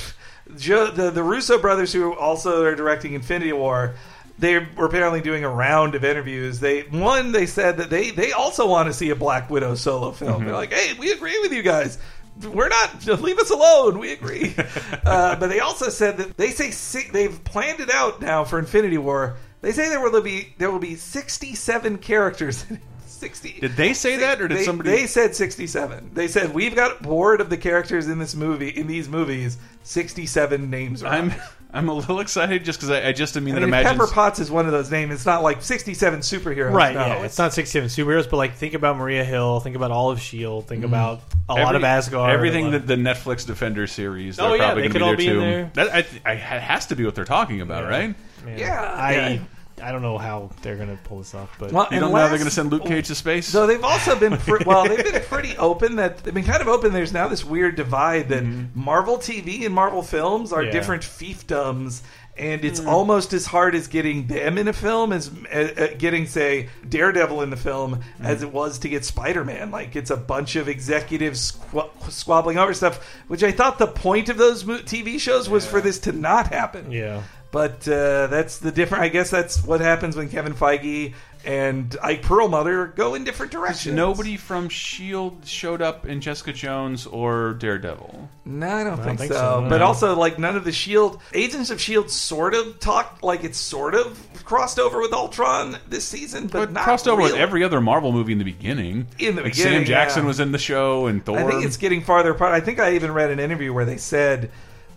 Joe, the the Russo brothers, who also are directing Infinity War, they were apparently doing a round of interviews. They one they said that they they also want to see a Black Widow solo film. Mm-hmm. They're like, hey, we agree with you guys. We're not. Leave us alone. We agree. uh, but they also said that they say they've planned it out now for Infinity War. They say there will be there will be sixty seven characters. in it. Sixty. Did they say that, or did They- somebody? They said 67. They said we've got bored of the characters in this movie. In these movies, 67 names. Are I'm. I'm a little excited just because I, I just I mean I that mean, imagines. Pepper Potts is one of those names. It's not like 67 superheroes. Right, No, yeah. It's not 67 superheroes, but like think about Maria Hill, think about all of S.H.I.E.L.D., think mm-hmm. about a lot of Asgard. Everything that the Netflix Defender series. Oh, they're yeah, probably they gonna could all be be there in too. there. That I, I, it has to be what they're talking about, Yeah. right? Man, Yeah, I yeah. I don't know how they're going to pull this off, but Well, You don't know how they're going to send Luke Cage to space. So they've also been pre- well. They've been pretty open. That they've been kind of open. There's now this weird divide that Marvel TV and Marvel films are Yeah. different fiefdoms, and it's almost as hard as getting them in a film as uh, uh, getting, say, Daredevil in the film as it was to get Spider-Man. Like it's a bunch of executives squ- squabbling over stuff, which I thought the point of those TV shows was for this to not happen. yeah. But uh, that's the different. I guess that's what happens when Kevin Feige and Ike Perlmutter go in different directions. Nobody from Shield showed up in Jessica Jones or Daredevil. No, I don't, think, think so. so, no. But also, like, none of the Shield agents of Shield sort of talked like it's sort of crossed over with Ultron this season, but, But not crossed over with every other Marvel movie in the beginning. In the like beginning, Sam Jackson yeah. was in the show and Thor. I think it's getting farther apart. I think I even read an interview where they said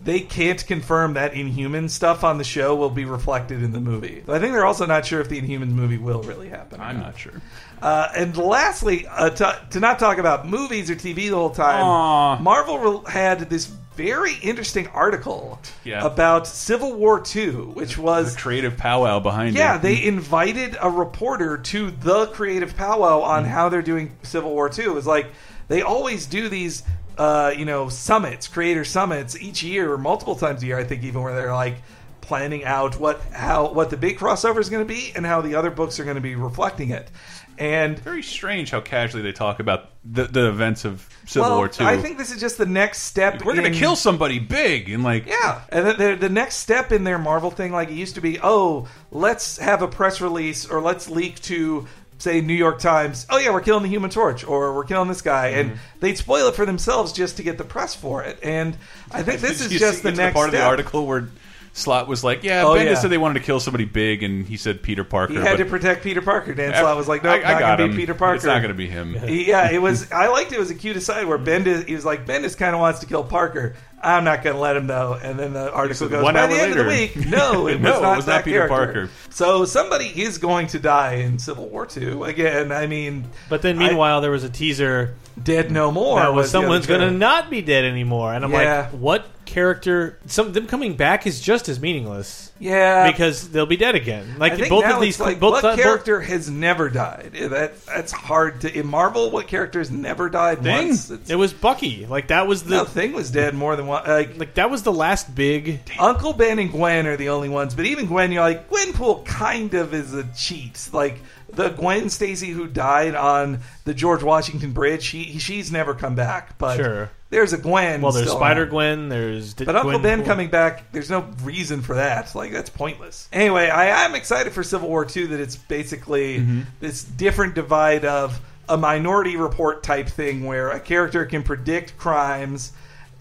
they can't confirm that Inhuman stuff on the show will be reflected in the movie. I think they're also not sure if the Inhumans movie will really happen. I'm not sure. Uh, and lastly, uh, to, to not talk about movies or TV the whole time, Aw. Marvel had this very interesting article Yeah. about Civil War II, which was The creative powwow behind yeah, it. Yeah, they invited a reporter to the creative powwow on Mm-hmm. how they're doing Civil War II. It was like they always do these, uh, you know, summits, creator summits each year, or multiple times a year. I think even where they're like planning out what how what the big crossover is going to be and how the other books are going to be reflecting it. And Very strange how casually they talk about the, the events of Civil well, War II. I think this is just the next step. we're going to kill somebody big and like Yeah, and then the, the next step in their Marvel thing, like it used to be, oh, let's have a press release or let's leak to say New York Times. Oh yeah, we're killing the Human Torch, or we're killing this guy, Mm-hmm. and they'd spoil it for themselves just to get the press for it. And I think this is just see- the next part of the step. article where Slott was like, "Yeah, Oh, Bendis yeah. said they wanted to kill somebody big, and he said Peter Parker." He had but to protect Peter Parker. Dan Slott was like, no, I, nope, I not got gonna him. be Peter Parker. It's not going to be him. yeah, it was. I liked it. It was a cute aside where Bendis. He was like, Bendis kind of wants to kill Parker. I'm not going to let him though. And then the article said, goes, "One by hour the end of the later." week, no, it was No, it not was not Peter character. Parker. So somebody is going to die in Civil War Two again. I mean, But then, meanwhile, there was a teaser Dead No More. that was was someone's going to not be dead anymore, and I'm Yeah. like, what character? Some them coming back is just as meaningless yeah. because they'll be dead again. Like both of these, like, both, what both- character has never died? That that's hard to in Marvel. What character has never died Thing? once? It's, It was Bucky. Like that was the no, Thing was dead more than one. Like like that was the last big. Uncle Ben and Gwen are the only ones, but even Gwen, you're like Gwenpool kind of is a cheat. Like the Gwen Stacy who died on the George Washington Bridge, she she's never come back. But Sure. there's a Gwen. Well, there's Spider Gwen. There's D- But Uncle Gwen Ben coming back, there's no reason for that. Like that's pointless. Anyway, I am excited for Civil War Two. that it's basically Mm-hmm. this different divide of a minority report type thing where a character can predict crimes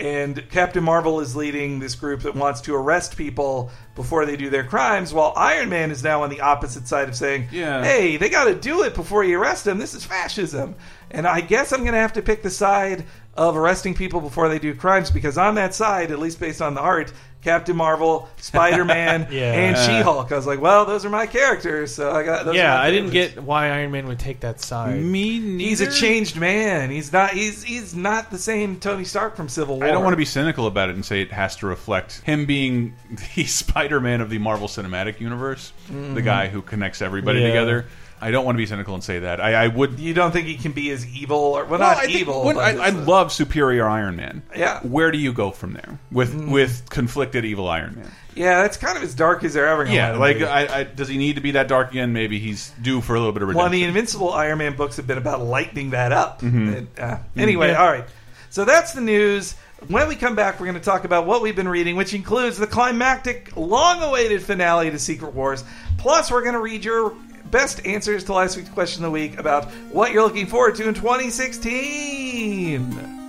and Captain Marvel is leading this group that wants to arrest people before they do their crimes, while Iron Man is now on the opposite side of saying, Yeah. "Hey, they got to do it before you arrest them. This is fascism." And I guess I'm going to have to pick the side of arresting people before they do crimes because on that side, at least based on the art, Captain Marvel, Spider Man, Yeah. and She Hulk. I was like, well, those are my characters, so I got. Those are Yeah, my I didn't favorites. get why Iron Man would take that side. Me neither. He's a changed man. He's not. He's he's not the same Tony Stark from Civil War. I don't want to be cynical about it and say it has to reflect him being the Spider-Man of the Marvel Cinematic Universe, the mm-hmm. guy who connects everybody Yeah. together. I don't want to be cynical and say that. I, I would. You don't think he can be as evil, or well, Well, not I evil. when- but I, as love superior Iron Man. Yeah. Where do you go from there with with conflicted evil Iron Man? Yeah, that's kind of as dark as they're ever. Yeah, like. I, I, does he need to be that dark again? Maybe he's due for a little bit of Well, redemption. the Invincible Iron Man books have been about lightening that up. Mm-hmm. And, uh, anyway, Yeah. all right. So that's the news. When we come back, we're going to talk about what we've been reading, which includes the climactic, long awaited finale to Secret Wars. Plus, we're going to read your best answers to last week's question of the week about what you're looking forward to in 2016.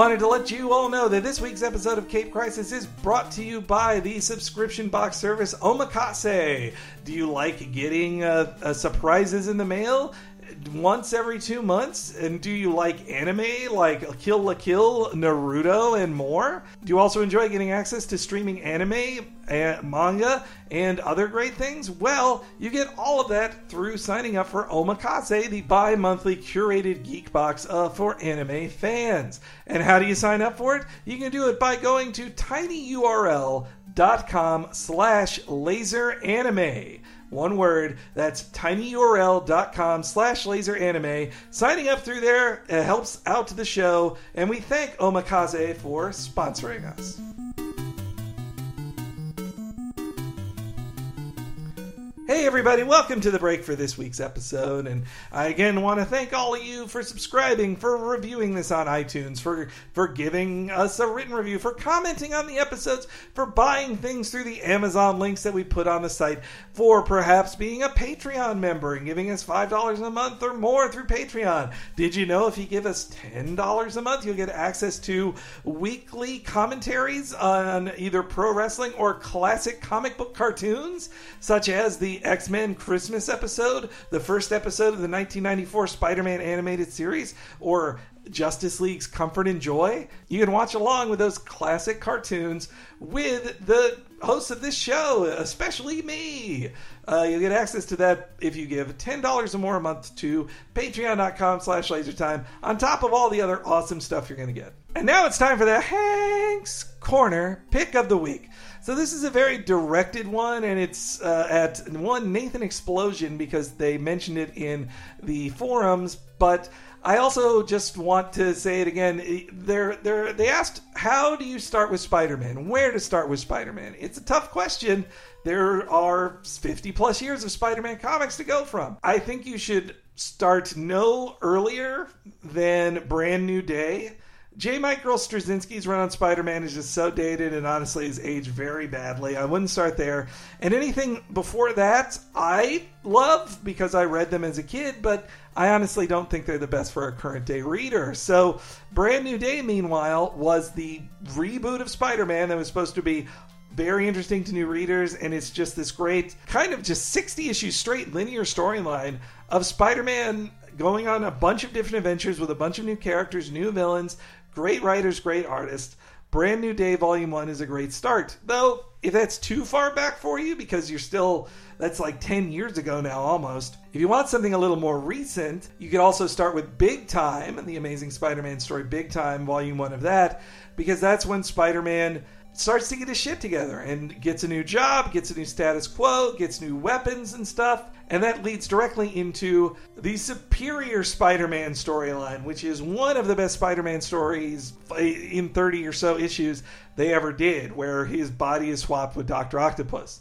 Wanted to let you all know that this week's episode of Cape Crisis is brought to you by the subscription box service Omakase. Do you like getting uh, uh, surprises in the mail once every two months? And do you like anime like Kill la Kill, Naruto, and more? Do you also enjoy getting access to streaming anime, uh, manga, and other great things? Well, you get all of that through signing up for Omakase, the bi monthly curated geek box uh, for anime fans. And how do you sign up for it? You can do it by going to tinyurl.com slash laser anime. One word, that's tinyurl.com slash laser anime. Signing up through there helps out the show, and we thank Omakase for sponsoring us. Hey, everybody, welcome to the break for this week's episode. And I again want to thank all of you for subscribing, for reviewing this on iTunes, for, for giving us a written review, for commenting on the episodes, for buying things through the Amazon links that we put on the site, for perhaps being a Patreon member and giving us $5 a month or more through Patreon. Did you know if you give us $10 a month, you'll get access to weekly commentaries on either pro wrestling or classic comic book cartoons, such as the X Men Christmas episode, the first episode of the 1994 Spider Man animated series, or Justice League's Comfort and Joy. You can watch along with those classic cartoons with the hosts of this show, especially me. Uh, you'll get access to that if you give $10 or more a month to patreon.com slash lasertime on top of all the other awesome stuff you're going to get. And now it's time for the Hank's Corner Pick of the Week. So this is a very directed one, and it's uh, at one Nathan Explosion because they mentioned it in the forums. But I also just want to say it again. They're, they're, they asked, "How do you start with Spider-Man? Where to start with Spider-Man?" It's a tough question. There are 50 plus years of Spider-Man comics to go from. I think you should start no earlier than Brand New Day. J. Michael Straczynski's run on Spider Man is just so dated and honestly has aged very badly. I wouldn't start there. And anything before that, I love because I read them as a kid, but I honestly don't think they're the best for a current day reader. So, Brand New Day, meanwhile, was the reboot of Spider Man that was supposed to be very interesting to new readers, and it's just this great kind of just 60 issue straight linear storyline of Spider Man going on a bunch of different adventures with a bunch of new characters, new villains, great writers, great artists. Brand New Day Volume 1 is a great start. Though, if that's too far back for you, because you're still, that's like 10 years ago now almost. If you want something a little more recent, you could also start with Big Time and the Amazing Spider Man story, Big Time, Volume 1 of that, because that's when Spider Man starts to get his shit together and gets a new job, gets a new status quo, gets new weapons and stuff. And that leads directly into the Superior Spider Man storyline, which is one of the best Spider Man stories in 30 or so issues they ever did, where his body is swapped with Dr. Octopus.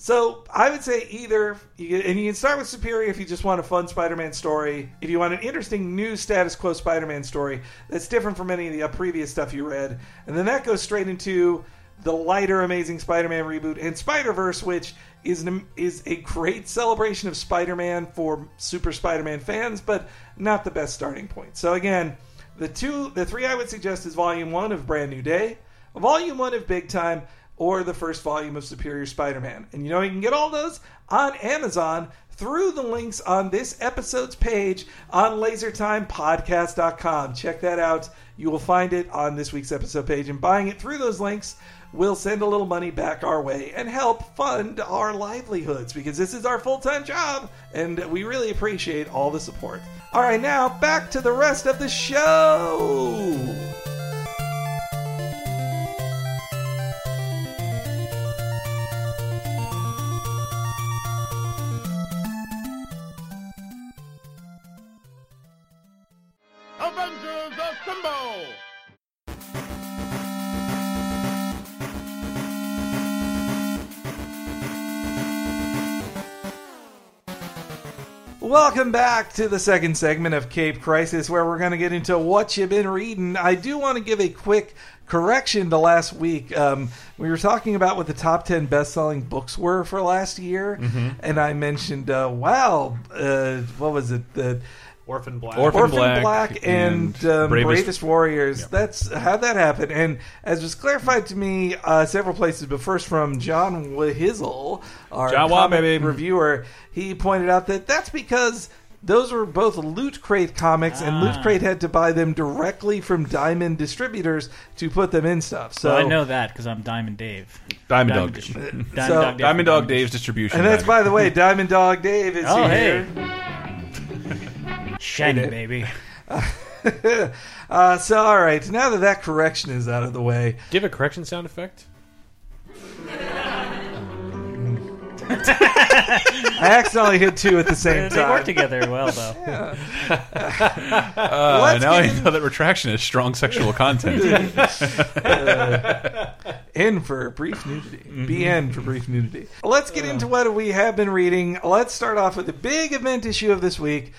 So I would say either, and you can start with Superior if you just want a fun Spider-Man story. If you want an interesting new status quo Spider-Man story that's different from any of the previous stuff you read, and then that goes straight into the lighter Amazing Spider-Man reboot and Spider-Verse, which is an, is a great celebration of Spider-Man for Super Spider-Man fans, but not the best starting point. So again, the two, the three I would suggest is Volume One of Brand New Day, Volume One of Big Time or the first volume of Superior Spider Man. And you know, you can get all those on Amazon through the links on this episode's page on lasertimepodcast.com. Check that out. You will find it on this week's episode page. And buying it through those links will send a little money back our way and help fund our livelihoods because this is our full time job and we really appreciate all the support. All right, now back to the rest of the show. Avengers Assemble! Welcome back to the second segment of Cape Crisis, where we're going to get into what you've been reading. I do want to give a quick correction to last week. Um, we were talking about what the top 10 best selling books were for last year, and I mentioned, uh, wow, uh, what was it? The Orphan Black. Orphan Orphan Black, Black and, and um, Bravest, Bravest- Warriors. That's how that happened. And as was clarified to me uh, several places, but first from John Wahizzle, our John Wah, comic baby. reviewer, he pointed out that that's because those were both Loot Crate comics, and Loot Ah. Crate had to buy them directly from Diamond distributors to put them in stuff. So So I know that because I'm Diamond Dave. Diamond Diamond Dog. Distri- Diamond So- Dog Dave Diamond Dog Dave's distribution. And that's, by the way, Diamond Dog Dave is Oh, here. Shiny baby. Uh, so, all right, now that that correction is out of the way, Do you have a correction sound effect? I accidentally hit two at the same They work time. together well, though. Uh, Let's now get I know that retraction is strong sexual content. N for brief nudity. Mm-hmm. BN for brief nudity. Let's get into what we have been reading. Let's start off with the big event issue of this week.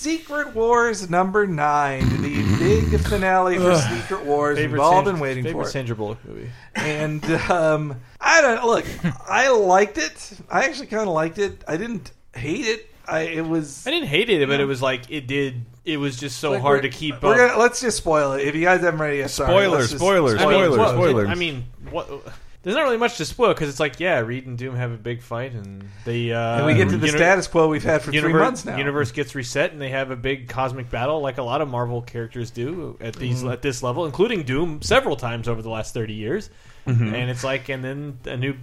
Secret Wars number nine, the big finale for Secret Wars. We've all Sandra- been waiting favorite for it. Sandra Bullock movie. And um, I don't look. I liked it. I actually kind of liked it. I didn't hate it. I it was. I didn't hate it, but it was like it did. It was just so like, hard we're- to keep We're up. gonna let's just spoil it. If you guys haven't read it yet, sorry. Spoilers, Let's just- spoilers, I mean, spoilers, what- spoilers. I mean, what? There's not really much to spoil because it's like, yeah, Reed and Doom have a big fight, and they uh, And we get to the uni- status quo we've had for three months now. universe gets reset, and they have a big cosmic battle, like a lot of Marvel characters do at these Mm-hmm. at this level, including Doom several times over the last thirty years. Mm-hmm. And it's like, and then a new.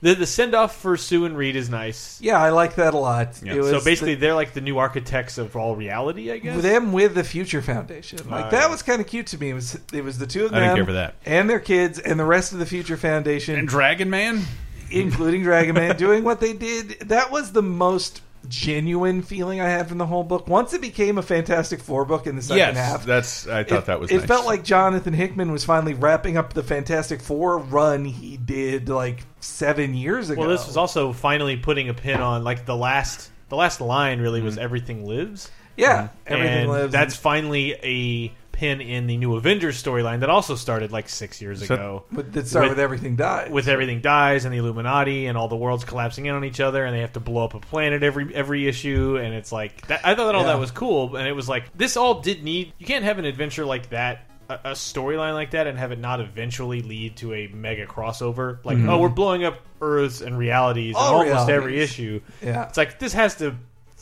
The, the send off for Sue and Reed is nice. Yeah, I like that a lot. Yeah. It was So basically, the- they're like the new architects of all reality, I guess. them with the Future Foundation. Like Uh, that yeah. was kind of cute to me. It was it was the two of I them didn't care for that. and their kids and the rest of the Future Foundation, And Dragon Man? including Dragon Man, doing what they did. That was the most genuine feeling I had from the whole book. Once it became a Fantastic Four book in the second Yes, half, that's. I thought it, that was. it nice. felt like Jonathan Hickman was finally wrapping up the Fantastic Four run he did like seven years ago. Well, this was also finally putting a pin on like the last the last line really Mm-hmm. was everything lives. yeah, everything and lives. That's finally a pin in the new Avengers storyline that also started like six years So- ago. with, that started with- with everything died. With everything dies and the Illuminati and all the worlds collapsing in on each other and they have to blow up a planet every every issue and it's like that, I thought that all Yeah. that was cool and it was like this all did need you can't have an adventure like that a, a storyline like that and have it not eventually lead to a mega crossover like oh we're blowing up Earths and realities in Mm-hmm. All almost every issue Yeah. it's like this has to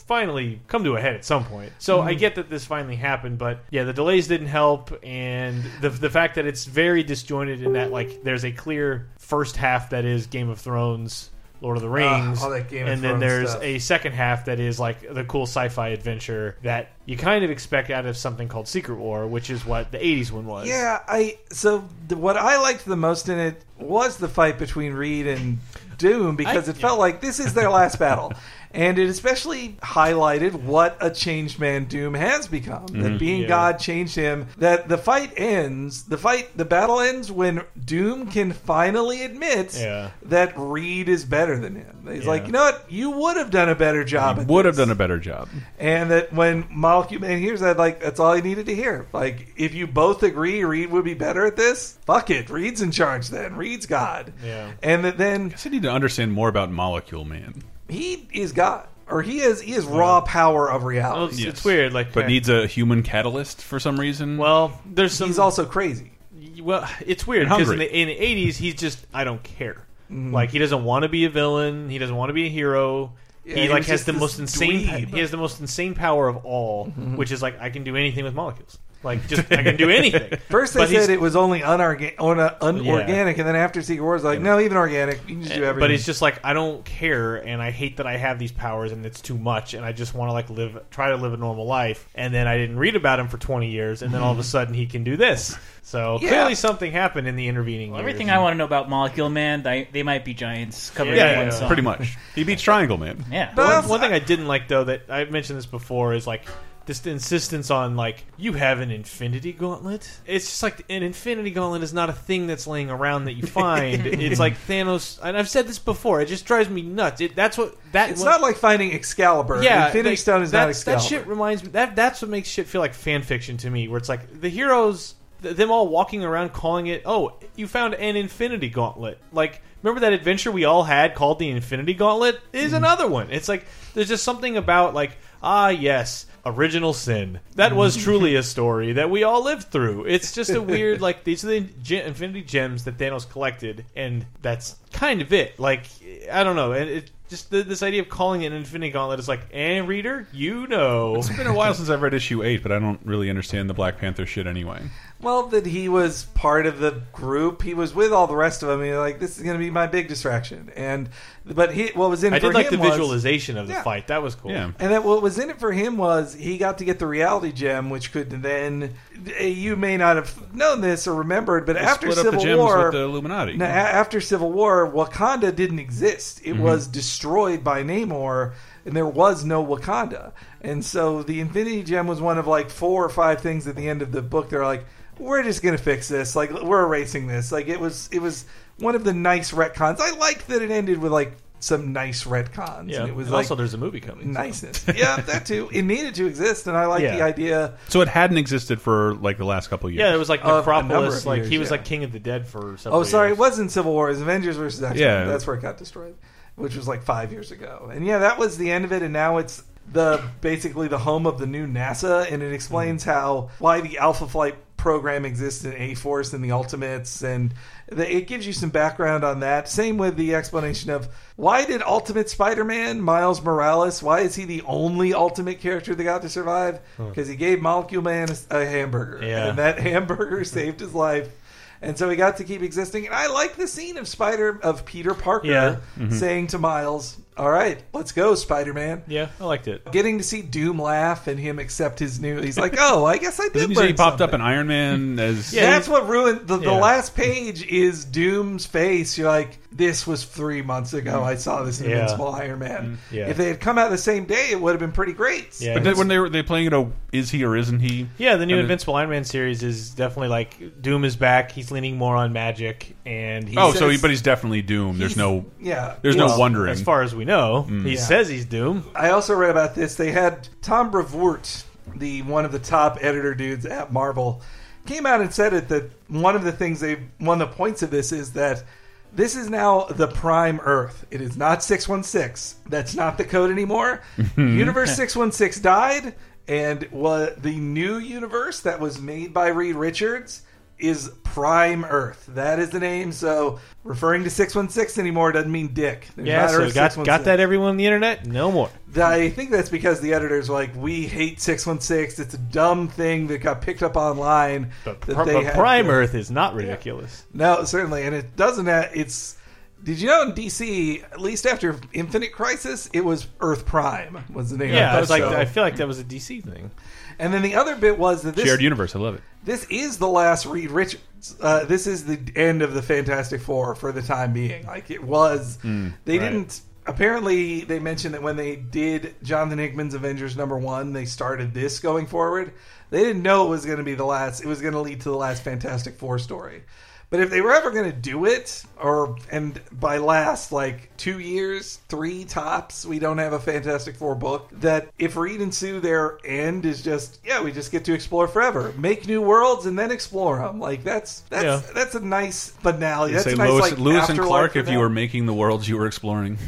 finally come to a head at some point. So Mm-hmm. I get that this finally happened, but yeah, the delays didn't help, and the the fact that it's very disjointed in that like there's a clear first half that is Game of Thrones. Lord of the Rings, Ah, Game of and then there's stuff. a second half that is like the cool sci-fi adventure that you kind of expect out of something called Secret War, which is what the '80s one was. Yeah, I so the, what I liked the most in it was the fight between Reed and Doom because I- it felt like this is their last battle. And it especially highlighted what a changed man Doom has become. That mm-hmm. being Yeah. God changed him. That the fight ends, the fight, the battle ends when Doom can finally admit Yeah. that Reed is better than him. He's Yeah. like, you know what? You would have done a better job. at Would have done a better job. And that when Molecule Man hears that, like, that's all he needed to hear. Like, if you both agree Reed would be better at this, fuck it. Reed's in charge then. Reed's God. Yeah. And that then I guess I need to understand more about Molecule Man. He is God. Or he is he is raw power of Well, reality. it's, Yes. it's weird, like But needs a human catalyst for some reason. well, there's some He's also crazy. Well, it's weird because in hungry. the, in the '80s, he's just I don't care. Mm-hmm. Like he doesn't want to be a villain. He doesn't want to be a hero. Yeah, he he like was has just the this most insane. dweeb. Mm-hmm. He has the most insane power of all, which is like I can do anything with molecules. Like just I can do anything. First they But he's- said it was only unorga- un- unorganic, and then after Secret Wars, like, no, even organic. You can just do everything. But he's just like I don't care, and I hate that I have these powers, and it's too much, and I just want to like live, try to live a normal life. And then I didn't read about him for 20 years, and then all of a sudden he can do this. So Yeah. clearly something happened in the intervening. Well, years. everything I want to know about Molecule Man, they, they might be giants covered Yeah, in yeah, one yeah. song. Pretty much. He beats Triangle Man. Yeah. But- One, one thing I didn't like though that I've mentioned this before is like this insistence on like you have an infinity gauntlet. It's just like an infinity gauntlet is not a thing that's laying around that you find. it's like Thanos, and I've said this before. It just drives me nuts. It, that's what that. it's what- not like finding Excalibur. yeah, Infinity like, Stone is not that's- Excalibur. That shit reminds me. That that's what makes shit feel like fan fiction to me. Where it's like the heroes, them all walking around calling it, "Oh, you found an Infinity Gauntlet." Like, remember that adventure we all had called the Infinity Gauntlet? Is another one. It's like there's just something about like, ah, yes. Original Sin. That was mm-hmm. truly a story that we all lived through. It's just a weird, like, these are the ge- Infinity Gems that Thanos collected, and that's kind of it. Like, I don't know. And it, just the, this idea of calling it an Infinity Gauntlet is like, and reader, you know. It's been a while since I've read issue eight, but I don't really understand the Black Panther shit anyway. Well, that he was part of the group. He was with all the rest of them. And you're like, this is going to be my big distraction. And but he, what was in it I for did like the him was- visualization of the Yeah. fight. That was cool. Yeah. And that what was in it for him was he got to get the reality gem, which could then you may not have known this or remembered, but after Split up Civil the gems War, with the Illuminati. no, a- after Civil War, Wakanda didn't exist. Mm-hmm. It was destroyed by Namor. And there was no Wakanda. And so the Infinity Gem was one of like four or five things at the end of the book. They're like, we're just gonna fix this. Like we're erasing this. Like it was it was one of the nice retcons. I liked that it ended with like some nice retcons. Yeah. And it was And like also, there's a movie coming. so- yeah, that too. It needed to exist, and I like Yeah. the idea. So it hadn't existed for like the last couple of years. Yeah, it was like Of Necropolis. of Like years, he was yeah. like King of the Dead for. Several Oh, sorry, years. it wasn't Civil War. It was Avengers versus X Men. Yeah. That's where it got destroyed, which was like five years ago. And yeah, that was the end of it. And now it's the basically the home of the new NASA, and it explains mm-hmm. how why the Alpha Flight program exists in A Force and the Ultimates, and the, it gives you some background on that. Same with the explanation of why did Ultimate Spider-Man Miles Morales? Why is he the only Ultimate character that got to survive? Because he gave Molecule Man a, a hamburger, Yeah. and that hamburger saved his life. And so he got to keep existing. And I like the scene of Spider of Peter Parker Yeah. Mm-hmm. saying to Miles, "All right, let's go, Spider-Man." Yeah, I liked it. Getting to see Doom laugh and him accept his new. He's like, "Oh, I guess I did." Didn't you say learn he popped up something." in Iron Man as Yeah. That's what ruined the, the Yeah. last page is Doom's face. You're like, this was three months ago. Mm. I saw this in Yeah. Invincible Iron Man. Mm, yeah. If they had come out the same day, it would have been pretty great. Yeah. But then when they were they playing it, a is he or isn't he? Yeah, the new And then- Invincible Iron Man series is definitely like Doom is back. He's leaning more on magic, and he Oh, says, so he, but he's definitely doomed. There's no Yeah. there's Well, no wondering. as far as we know, mm. he Yeah. says he's Doom. I also read about this. They had Tom Brevoort, the one of the top editor dudes at Marvel, came out and said it that one of the things they one of the points of this is that this is now the prime Earth. It is not six one six. That's not the code anymore. universe six one six died, and what the new universe that was made by Reed Richards is Prime Earth. That is the name. So referring to six one six anymore doesn't mean dick. There's Yeah, so got got that everyone on the internet? No more. I think that's because the editors were like, we hate 616. It's a dumb thing that got picked up online. But, that Pr- they but Prime to- Earth is not ridiculous. No, certainly. And it doesn't have, it's, did you know in DC, at least after Infinite Crisis, it was Earth Prime was the name Yeah, of it's the like show. I feel like that was a DC thing. And then the other bit was that this shared universe. I love it. this is the last Reed Richards. Uh, this is the end of the Fantastic Four for the time being. Like it was, they right. didn't. Apparently, they mentioned that when they did Jonathan Hickman's Avengers number one, they started this going forward. They didn't know it was going to be the last. It was going to lead to the last Fantastic Four story. But if they were ever going to do it, or and by last like two years, three tops, we don't have a Fantastic Four book. That if Reed and Sue their end is just yeah, we just get to explore forever, make new worlds, and then explore them. Like that's that's Yeah. that's a nice finale. You That's say a nice Lewis, like Lewis and Clark if you were making the worlds you were exploring.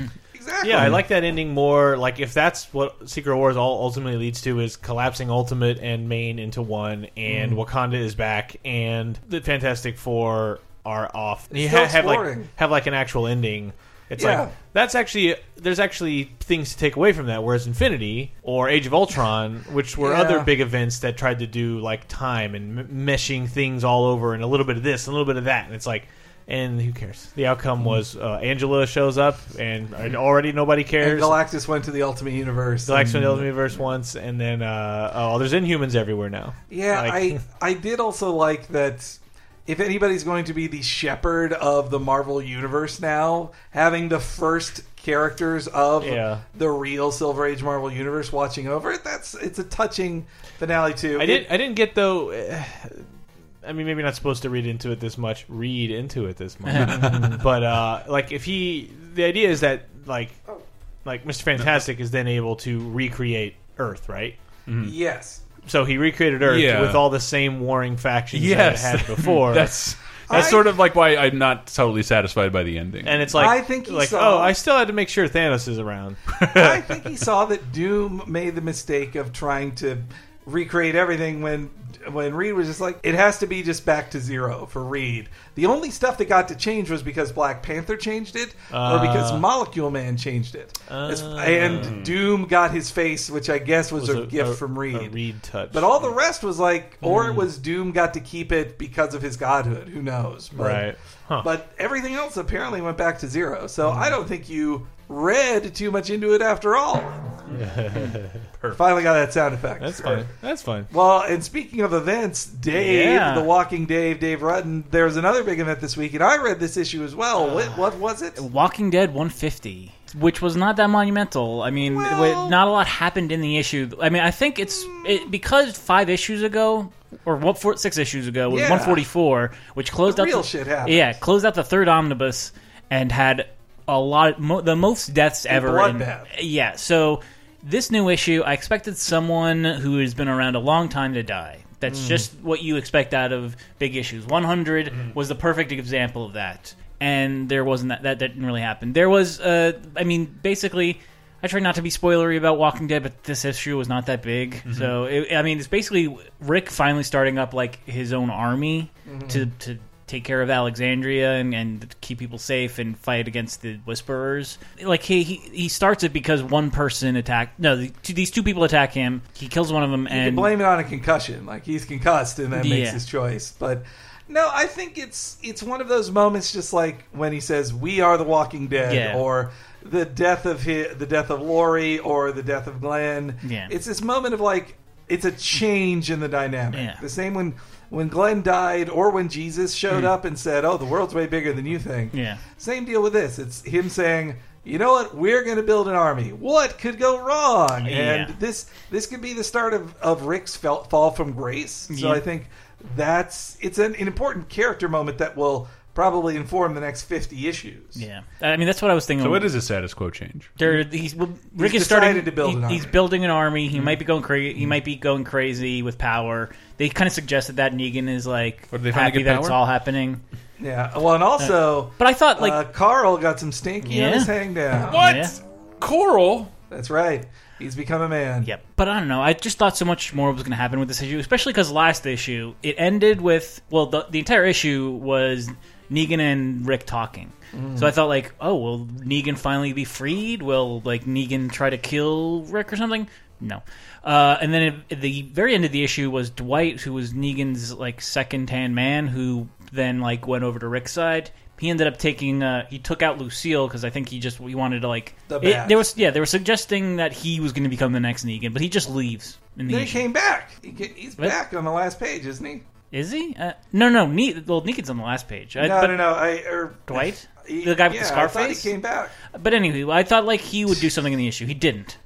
exactly Yeah, I like that ending more. Like if that's what Secret Wars all ultimately leads to is collapsing Ultimate and Main into one, and Mm. Wakanda is back, and the Fantastic Four are off. You Still ha- have like have like an actual ending. It's Yeah. like that's actually there's actually things to take away from that. Whereas Infinity or Age of Ultron, which were Yeah. other big events that tried to do like time and m- meshing things all over, and a little bit of this, and a little bit of that, and it's like. And who cares? The outcome was uh, Angela shows up, and and already nobody And cares. Galactus went to the Ultimate Universe. Galactus and- went to the Ultimate universe once, and then uh, oh, there's Inhumans everywhere now. Yeah, Like- I I did also like that. If anybody's going to be the shepherd of the Marvel universe now, having the first characters of Yeah. the real Silver Age Marvel universe watching over it, that's it's a touching finale too. I didn't. I didn't get though. I mean, maybe not supposed to read into it this much. Read into it this much, but uh, like if he, the idea is that like, like Mr. Fantastic is then able to recreate Earth, right? yes. So he recreated Earth Yeah. with all the same warring factions yes, that it had before. that's that's I- sort of like why I'm not totally satisfied by the ending. and it's like, I think he like, saw- oh, I still had to make sure Thanos is around. I think he saw that Doom made the mistake of trying to recreate everything when when Reed was just like it has to be just back to zero for Reed. The only stuff that got to change was because Black Panther changed it or because ah. Molecule Man changed it. As- ah. and Doom got his face, which I guess was, a, gift from Reed. A Reed touch. But all the rest was like, or it hmm. was Doom got to keep it because of his godhood. Who knows? But, Right. Huh. But everything else apparently went back to zero. So I hmm. don't think you read too much into it after all. Finally got that sound effect. That's fine. That's fine. Well, and speaking of events, Dave, Yeah. the Walking Dave, Dave Rutten, there was another big event this week, and I read this issue as well. What, uh, what was it? Walking Dead 150. which was not that monumental. I mean, Well- wa- not a lot happened in the issue. I mean, I think it's it, because five issues ago or what four, six issues ago was Yeah. 144, which closed The out real the, shit happened. Yeah, closed out the third omnibus and had a lot mo, the most deaths ever. in- yeah, so this new issue, I expected someone who has been around a long time to die. That's just what you expect out of big issues. 100 was the perfect example of that, and there wasn't that. That didn't really happen. There was, uh, I mean, basically. I try not to be spoilery about Walking Dead, but this issue was not that big. So, it, I mean, it's basically Rick finally starting up like his own army to to take care of Alexandria and, and keep people safe and fight against the Whisperers. Like he he, he starts it because one person attacked. No, the, two, these two people attack him. He kills one of them, You can and blame it on a concussion, like he's concussed and then makes his choice. But no, I think it's it's one of those moments, just like when he says, "We are the Walking Dead," Yeah. or the death of hi the death of Lori, or the death of Glenn. Yeah. It's this moment of like it's a change in the dynamic. Yeah. The same when when Glenn died, or when Jesus showed up and said, "Oh, the world's way bigger than you think." Hmm. Yeah. Same deal with this. It's him saying. You know what? We're going to build an army. What could go wrong? Yeah. And this this could be the start of, of Rick's fall from grace. So Yeah. I think that's it's an, an important character moment that will probably inform the next fifty issues. yeah, I mean that's what I was thinking. So what is a status quo change? There, he's well, Rick is decided starting to build he- an He's army. Mm-hmm. building an army. He might be going crazy. He might be going crazy with power. They kind of suggested that Negan is like What, did they finally happy get that it's power? all happening. Yeah. Well, and also, But I thought like uh, Carl got some stinky on Yeah. his hang down. What? Yeah. Coral? That's right. He's become a man. Yep. But I don't know. I just thought so much more was going to happen with this issue, especially because last issue it ended with well, the the entire issue was Negan and Rick talking. So I thought like, oh, will Negan finally be freed? Will like Negan try to kill Rick or something? No. Uh, and then at the very end of the issue was Dwight, who was Negan's like second hand man, who then like went over to Rick's side. He ended up taking. Uh, he took out Lucille because I think he just he wanted to like. The it- there was yeah, they were suggesting that he was going to become the next Negan, but he just leaves in the Then he issue. came back. He, he's What? back on the last page, isn't he? Is he? Uh, no, no. Ne- well, Negan's on the last page. I- no, but, no, no. I or Dwight, he- the guy with yeah, the I thought face. He came back. But anyway, I thought like he would do something in the issue. He didn't.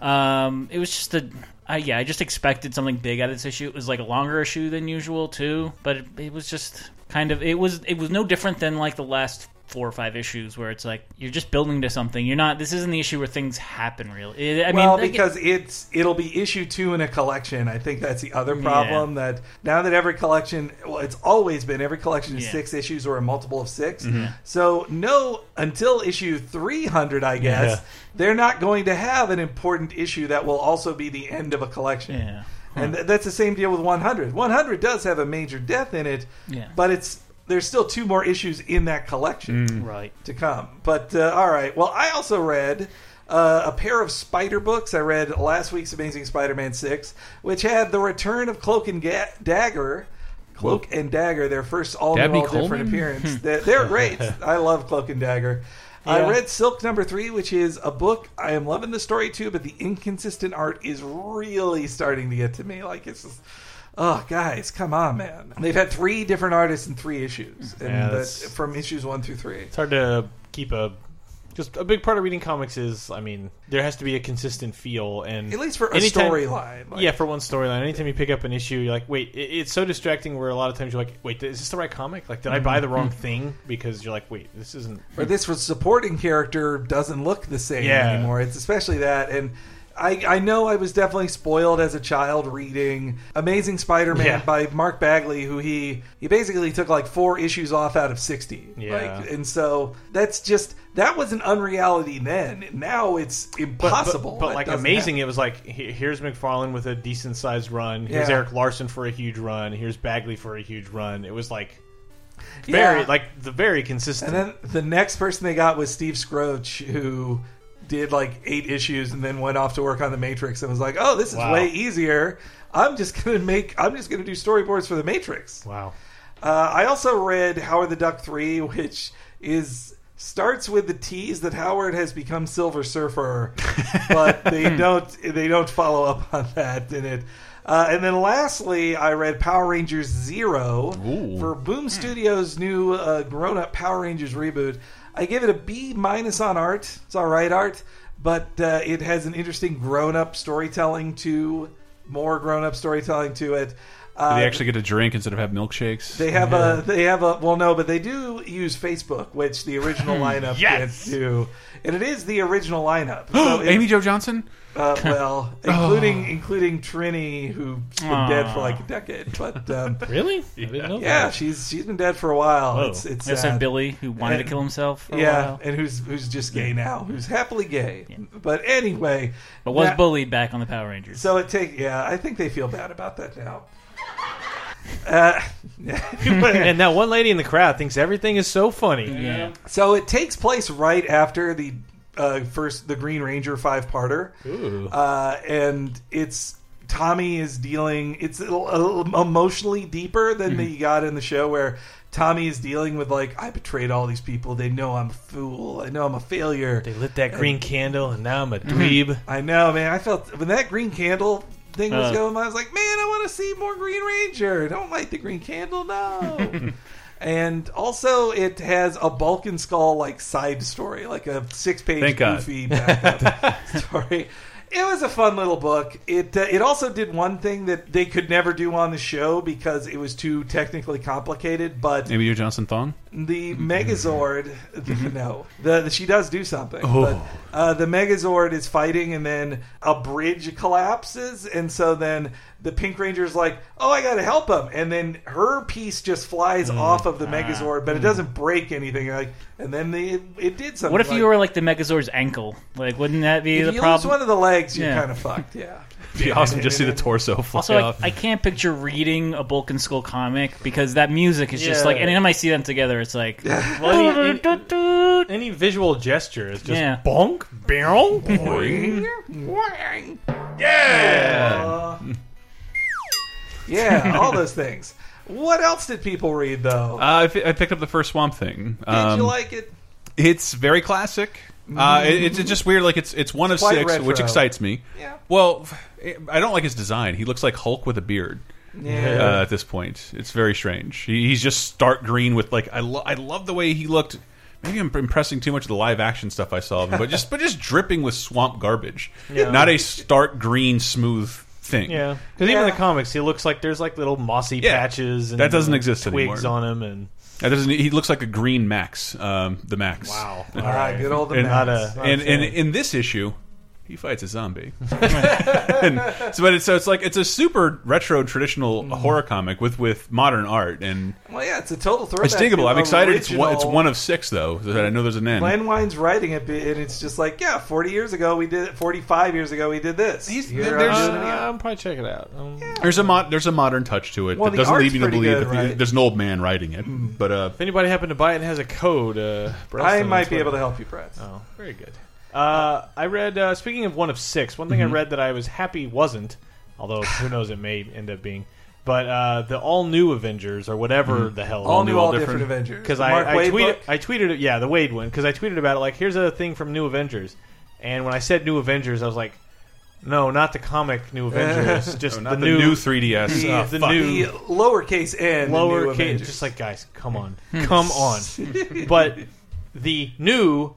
Um, it was just a. I yeah, I just expected something big out of this issue. It was like a longer issue than usual too, but it, it was just kind of it was it was no different than like the last four or five issues where it's like you're just building to something. You're not. This isn't the issue where things happen. Really, I well, mean, like, because it's it'll be issue two in a collection. I think that's the other problem. That now that every collection, well, it's always been every collection is Yeah. six issues or a multiple of 6 Mm-hmm. So no, until issue three hundred, I guess Yeah. they're not going to have an important issue that will also be the end of a collection. yeah. And th- that's the same deal with 100. 100 does have a major death in it, Yeah. but it's there's still two more issues in that collection Right. to come. But uh, all right. Well, I also read uh, a pair of spider books. I read last week's Amazing Spider-Man six, which had the return of Cloak and Ga- Dagger. Cloak and Dagger, their first all, new, all different appearance. they're, they're great. I love Cloak and Dagger. I read Silk number three, which is a book. I am loving the story too, but the inconsistent art is really starting to get to me. Like it's just, oh, guys, come on, man. They've had three different artists in three issues, and Yeah, that, that's- from issues one through three. It's hard to keep a. Just a big part of reading comics is, I mean, there has to be a consistent feel, and At least for a anytime- storyline. like- yeah, for one storyline. Anytime you pick up an issue, you're like, wait, it, it's so distracting. Where a lot of times you're like, wait, is this the right comic? Like, did I buy mm-hmm. the wrong thing? Because you're like, wait, this isn't. or this was supporting character doesn't look the same Yeah. anymore. It's especially that, and I, I know I was definitely spoiled as a child reading Amazing Spider-Man Yeah. by Mark Bagley, who he he basically took like four issues off out of sixty. Yeah. like, and so that's just that was an unreality then. Now it's impossible. but, but That like amazing, happen. it was like here's McFarlane with a decent sized run. Here's Yeah. Erik Larsen for a huge run. Here's Bagley for a huge run. It was like very Yeah. like the very consistent. And then the next person they got was Steve Skroce, who did like eight issues and then went off to work on the Matrix and was like, "Oh, this is Wow. way easier. I'm just gonna make. I'm just gonna do storyboards for the Matrix." wow. Uh, I also read Howard the Duck three, which is starts with the tease that Howard has become Silver Surfer, but they don't they don't follow up on that in it. Uh, and then lastly, I read Power Rangers Zero Ooh. for Boom Studios' new uh, grown up Power Rangers reboot. I give it a B minus on art. It's all right art, but uh, it has an interesting grown up storytelling to more grown up storytelling to it. Uh, they actually get a drink instead of have milkshakes. they have a they have a well no but they do use Facebook which the original lineup Yes! can't do and it is the original lineup so Amy Jo Johnson. Uh, well including including Trini who's been dead for like a decade but um, Really? I didn't know yeah that. she's she's been dead for a while Whoa. it's it's There's sad. that Billy who wanted to kill himself. For a yeah while, and who's who's just gay now who's happily gay but anyway but was that- bullied back on the Power Rangers. so it take yeah I think they feel bad about that now. Uh, and that one lady in the crowd thinks everything is so funny. yeah. So it takes place right after the uh, first the Green Ranger five parter, uh, and it's Tommy is dealing. It's a little, emotionally deeper than you got in the show where. Tommy is dealing with like I betrayed all these people. They know I'm a fool. I know I'm a failure. They lit that green candle, and now I'm a dweeb. I know, man. I felt when that green candle thing was Uh. going, I was like, man, I want to see more Green Ranger. Don't light the green candle, no. and also, it has a Bulk and Skull like side story, like a six page Thank God. goofy backup story. It was a fun little book. It uh, it also did one thing that they could never do on the show because it was too technically complicated. But Amy Jo Johnson thong. the Megazord, no, the, the- she does do something. Oh. But uh, the Megazord is fighting, and then a bridge collapses, and so then the Pink Ranger's like, "Oh, I got to help him," and then her piece just flies Mm. off of the Ah. Megazord, but it doesn't break anything. Like, and then the it, it did something. What if like, you were like the Megazord's ankle? Like, wouldn't that be if the you lose problem? one of the legs, you're Yeah. kind of fucked. Yeah. Be awesome. Just see the torso fly Also, off. I, I can't picture reading a Bulk and Skull comic because that music is just Yeah. like. Anytime I see them together, it's like. Well, any, any, any visual gesture is just Yeah. bonk, barrel. Yeah. yeah, all those things. What else did people read though? Uh, I, I picked up the first Swamp Thing. did Um, you like it? It's very classic. Uh, it, it's just weird. Like it's it's one of quite six, retro. which excites me. Yeah. Well, I don't like his design. He looks like Hulk with a beard. Yeah. Uh, at this point, it's very strange. He, he's just stark green with like I lo I love the way he looked. Maybe I'm impressing too much of the live action stuff I saw of him, but just but just dripping with swamp garbage. Yeah. Not a stark green smooth thing. Yeah, because even in the comics, he looks like there's like little mossy Yeah. patches. And That doesn't like, exist twigs anymore. on him, and That doesn't. He looks like a green Max. Um, the Max. wow, all right, good old And- not Max. a, not and and in this issue, he fights a zombie. and, so, but it's, so it's like it's a super retro traditional Mm. horror comic with with modern art, and Well, yeah, it's a total throwback. it's diggable. I'm the excited. It's one, it's one of six though. That I know there's an end. Len Wein's writing it, and it's just like, yeah, 40 years ago we did it. 45 years ago we did this. He's- Here there's- I'm Uh. I'm probably check it out. Um, There's a mod, there's a modern touch to it Well, that the doesn't art's lead you to pretty believe good, that the- right? there's an old man writing it. But uh, If anybody happened to buy it and has a code, uh, I might be able to help you, Brett. Oh, very good. Uh, I read. Uh, speaking of one of six, one thing Mm-hmm. I read that I was happy wasn't, although who knows, it may end up being. But uh, the all new Avengers or whatever the hell. Mm-hmm. All new, new, all all different, different. Avengers. because The I, Mark I Waid tweeted book? I tweeted it yeah the Waid one because I tweeted about it like here's a thing from New Avengers and when I said New Avengers I was like no not the comic New Avengers just not the, the, new, new 3ds. the, the fuck. new- the lowercase n lower new case Avengers. just like guys come on come on but the new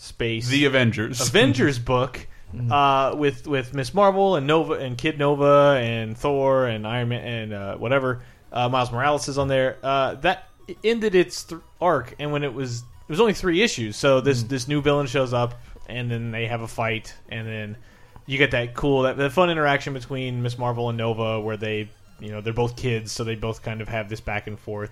space the Avengers. Avengers book uh, with with Miss Marvel and Nova and Kid Nova and Thor and Iron Man and uh, whatever uh, Miles Morales is on there. Uh, that ended its th- arc, and when it was it was only three issues. So this this new villain shows up, and then they have a fight, and then you get that cool that, that fun interaction between Miss Marvel and Nova, where they you know they're both kids, so they both kind of have this back and forth.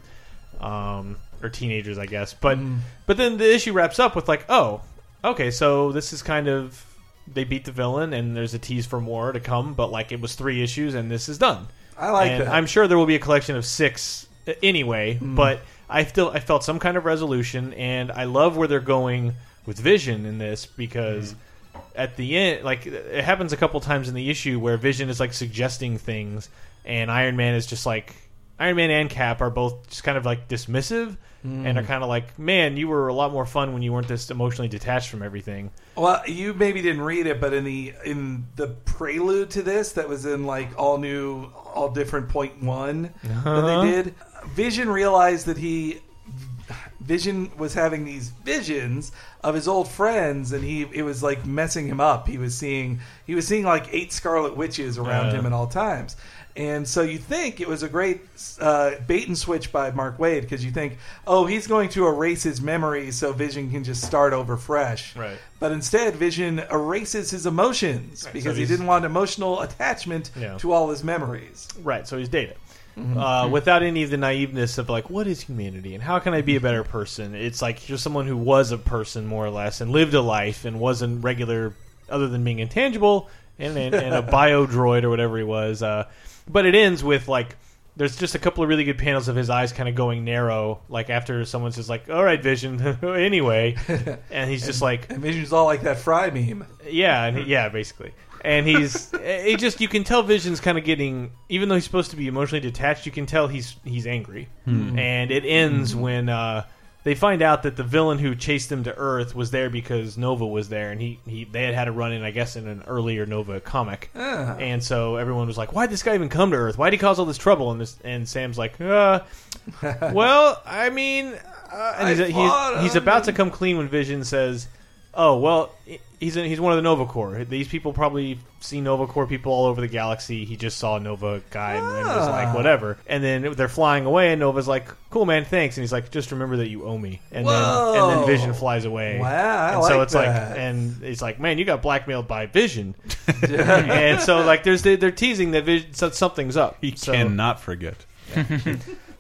Um, or teenagers, I guess, but but then the issue wraps up with like, oh, okay, so this is kind of they beat the villain, and there's a tease for more to come. But like, it was three issues, and this is done. I like and that. I'm sure there will be a collection of six uh, anyway. Mm. But I still I felt some kind of resolution, and I love where they're going with Vision in this because. Mm. At the end, like it happens a couple times in the issue where Vision is like suggesting things, and Iron Man is just like Iron Man and Cap are both just kind of like dismissive, Mm. and are kind of like, "Man, you were a lot more fun when you weren't this emotionally detached from everything." Well, you maybe didn't read it, but in the in the prelude to this, that was in like all new, all different point one Uh-huh. that they did. Vision realized that he Vision was having these visions of his old friends, and he it was like messing him up. He was seeing he was seeing like eight Scarlet Witches around Uh. him at all times. And so you think it was a great uh, bait and switch by Mark Waid because you think, oh, he's going to erase his memories so Vision can just start over fresh. Right. But instead, Vision erases his emotions because he didn't want emotional attachment Yeah. to all his memories. Right, so he's data. Mm-hmm. Uh, without any of the naiveness of like, what is humanity and how can I be a better person? It's like you're someone who was a person more or less and lived a life and wasn't regular, other than being intangible and, and, and a bio droid or whatever he was. Uh, but it ends with like. There's just a couple of really good panels of his eyes kind of going narrow, like after someone says like, "All right, Vision," anyway, and he's just like, And Vision's all like that Fry meme. yeah, and he, yeah, basically. And he's it just you can tell Vision's kind of getting even though he's supposed to be emotionally detached, you can tell he's he's angry. And it ends when uh, they find out that the villain who chased them to Earth was there because Nova was there, and he, he they had had a run in I guess in an earlier Nova comic. Ah. And so everyone was like, "Why did this guy even come to Earth? Why did he cause all this trouble?" And this and Sam's like, uh, "Well, I mean." Uh, and I he's, he's about to come clean when Vision says, "Oh well, he's he's one of the Nova Corps. These people probably see Nova Corps people all over the galaxy. He just saw a Nova guy and, and was Ah. like, whatever. And then they're flying away, and Nova's like, "Cool, man, thanks." And he's like, "Just remember that you owe me." And then and then Vision flies away. Wow, I and so like it's that. like, and it's like, man, you got blackmailed by Vision. and so like, there's they're teasing that Vision, so something's up. He So- cannot forget.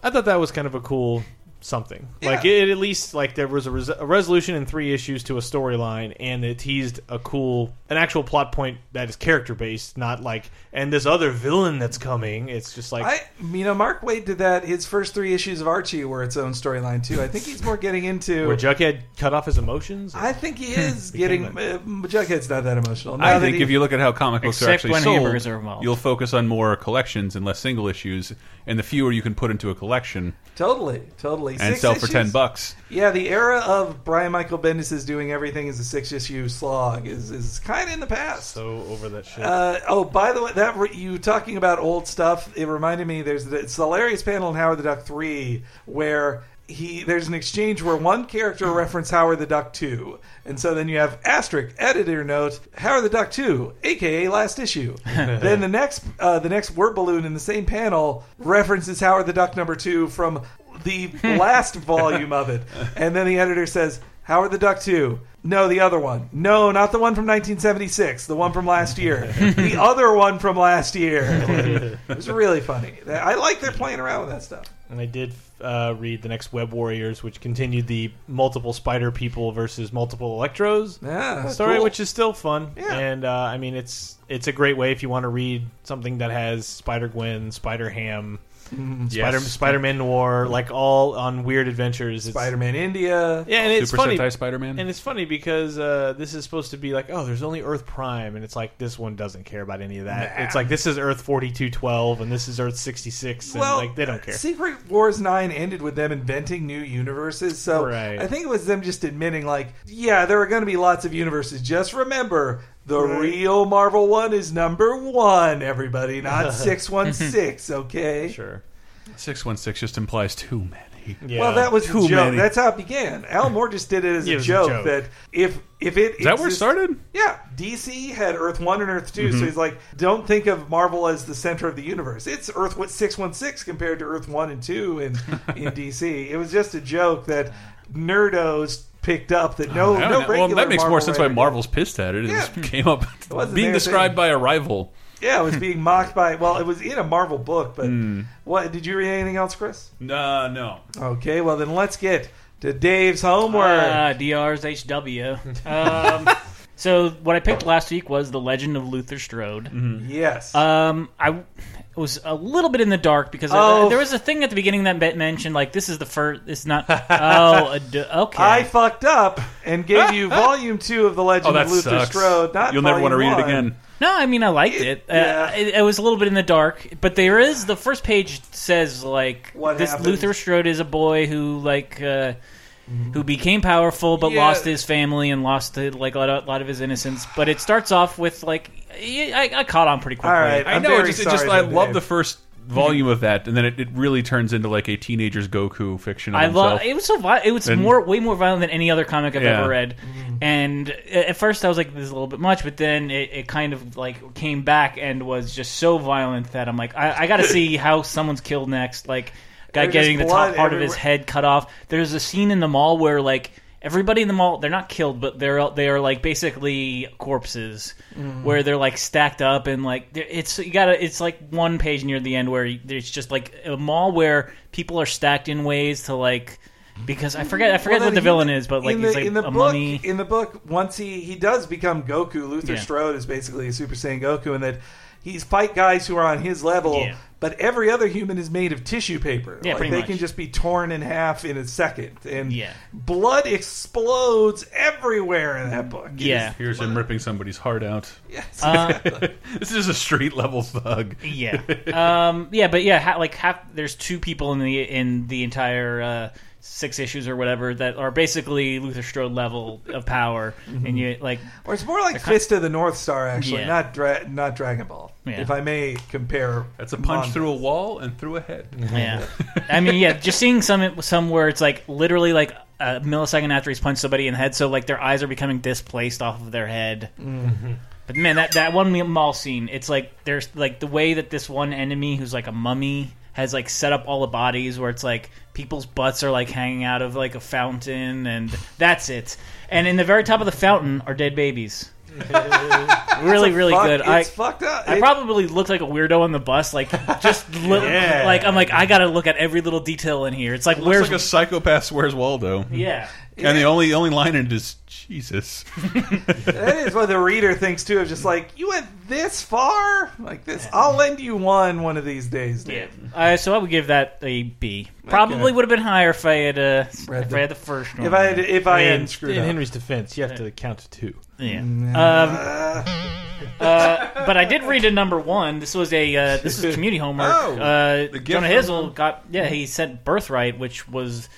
I thought that was kind of a cool something. Yeah. Like it at least like there was a, res- a resolution in three issues to a storyline, and it teased a cool, an actual plot point that is character based, not like and this other villain that's coming. It's just like I, you know, Mark Waid did that. His first three issues of Archie were its own storyline too. I think he's more getting into. where Jughead cut off his emotions. I think he is getting. Uh, Jughead's not that emotional. Now I that think he- if you look at how comic books are actually when sold, are you'll focus on more collections and less single issues, and the fewer you can put into a collection totally, totally, and Six sell for ten bucks. Yeah, the era of Brian Michael Bendis is doing everything as a six issue slog is is kind of in the past. so over that shit. Uh, oh, by the way, that re- you talking about old stuff? It reminded me. There's the, it's the hilarious panel in Howard the Duck three where he there's an exchange where one character reference Howard the Duck two, and so then you have asterisk editor note Howard the Duck two, aka last issue. then the next uh, the next word balloon in the same panel references Howard the Duck number two from the last volume of it, and then the editor says. Howard the Duck 2. No, the other one. No, not the one from 1976. The one from last year. the other one from last year. It was really funny. I like they're playing around with that stuff. and I did uh, read the next Web Warriors, which continued the multiple Spider People versus multiple Electros. Yeah, story, cool. which is still fun. Yeah. And uh, I mean, it's it's a great way if you want to read something that has Spider Gwen, Spider Ham, Spider Spider Man Noir, like all on weird adventures. It's, Spider-Man India. Yeah, and it's Super funny. Sentai Spider-Man. And it's funny because uh, this is supposed to be like, oh, there's only Earth Prime, and it's like this one doesn't care about any of that. Nah. It's like this is Earth 4212, and this is Earth 66, and Well, like they don't care. Secret Wars 9 ended with them inventing new universes. So Right. I think it was them just admitting, like, yeah, there are going to be lots of universes. Just remember, the real Marvel one is number one, everybody, not 616, okay? Sure. Six one six just implies too many. Yeah. Well, that was Too the joke. many. That's how it began. Alan Moore just did it as Yeah, it a, was a joke, joke. that if if it Is that where it started? Yeah, DC had Earth One and Earth 2 Mm-hmm. so he's like, don't think of Marvel as the center of the universe. It's Earth six one six compared to Earth One and Two in in DC. It was just a joke that nerdos picked up that no I no know. regular well, that makes Marvel more sense why writer did. Marvel's pissed at it. It Yeah. came up wasn't being their described thing. by a rival. Yeah, it was being mocked by. Well, it was in a Marvel book, but Hmm. what did you read anything else, Chris? No, no. Okay, well then let's get to Dave's homework. Ah, DR's HW. Um, so what I picked last week was The Legend of Luther Strode. yes. Um, I was a little bit in the dark because Oh. there was a thing at the beginning that bet- mentioned like this is the first. It's not. Oh, a d- okay. I fucked up and gave you volume two of the Legend Oh, of Luther sucks. Strode. Not You'll never want to read volume it again. No, I mean I liked it. yeah. Uh, it. It was a little bit in the dark, but there is the first page says like What this happened? Luther Strode is a boy who like uh, who became powerful but Yeah. lost his family and lost uh, like a lot, of, lot of his innocence. But it starts off with like I, I caught on pretty quickly. All right. I I'm know. very It just, it just sorry I though, love Dave. the first volume of that, and then it, it really turns into like a teenager's Goku fiction. Of I himself. love it was so vi- it was And- more way more violent than any other comic I've Yeah. ever read. And at first I was like, "This is a little bit much," but then it, it kind of like came back and was just so violent that I'm like, I, I got to see how someone's killed next. Like, guy There's getting the top blood part of his everywhere. head cut off. There's a scene in the mall where like. Everybody in the mall, they're not killed, but they're they are like basically corpses, Mm-hmm. where they're like stacked up and like it's you gotta it's like one page near the end where there's just like a mall where people are stacked in ways to like because I forget I forget Well, what the then villain is, but like in he's the, like in the a book, mummy. In the book, once he he does become Goku, Luther Yeah. Strode is basically a Super Saiyan Goku, and that he's fight guys who are on his level. Yeah. But every other human is made of tissue paper. Yeah, like pretty they much. can just be torn in half in a second, and Yeah. blood explodes everywhere in that book. Yeah. is- Here's him ripping somebody's heart out. yes. Uh, This is a street level thug. yeah, um, yeah, but yeah, ha- like half there's two people in the in the entire uh, six issues or whatever that are basically Luther Strode level of power, mm-hmm. and you like or it's more like Fist of the North Star, actually, Yeah. not dra- not Dragon Ball. Yeah. If I may compare, That's a punch manga. through a wall and through a head. Yeah, I mean, yeah, just seeing some some where it's like literally like a millisecond after he's punched somebody in the head, so like their eyes are becoming displaced off of their head. Mm-hmm. But man, that that one mall scene, it's like there's like the way that this one enemy who's like a mummy has like set up all the bodies where it's like people's butts are like hanging out of like a fountain, and that's it. And in the very top of the fountain are dead babies. really, really Fuck, good. It's I fucked up. I It- probably looked like a weirdo on the bus, like just li- Yeah. like I'm like I got to look at every little detail in here. It's like Looks where's like a psychopath. Where's Waldo? yeah. And the only only line in it is Jesus. That is what the reader thinks too. Of just like you went this far, like this. I'll lend you one one of these days, Yeah. Uh, so I would give that a B. Probably would have been higher if I had uh, Read if the- I had the first one. If I had, if I in, hadn't screwed in up. Henry's defense, you have to count to two. yeah. Um, uh, but I did read a number one. This was a uh, this is community homework. Oh, uh, the gift Jonah from- Hizzle got yeah he sent Birthright, which was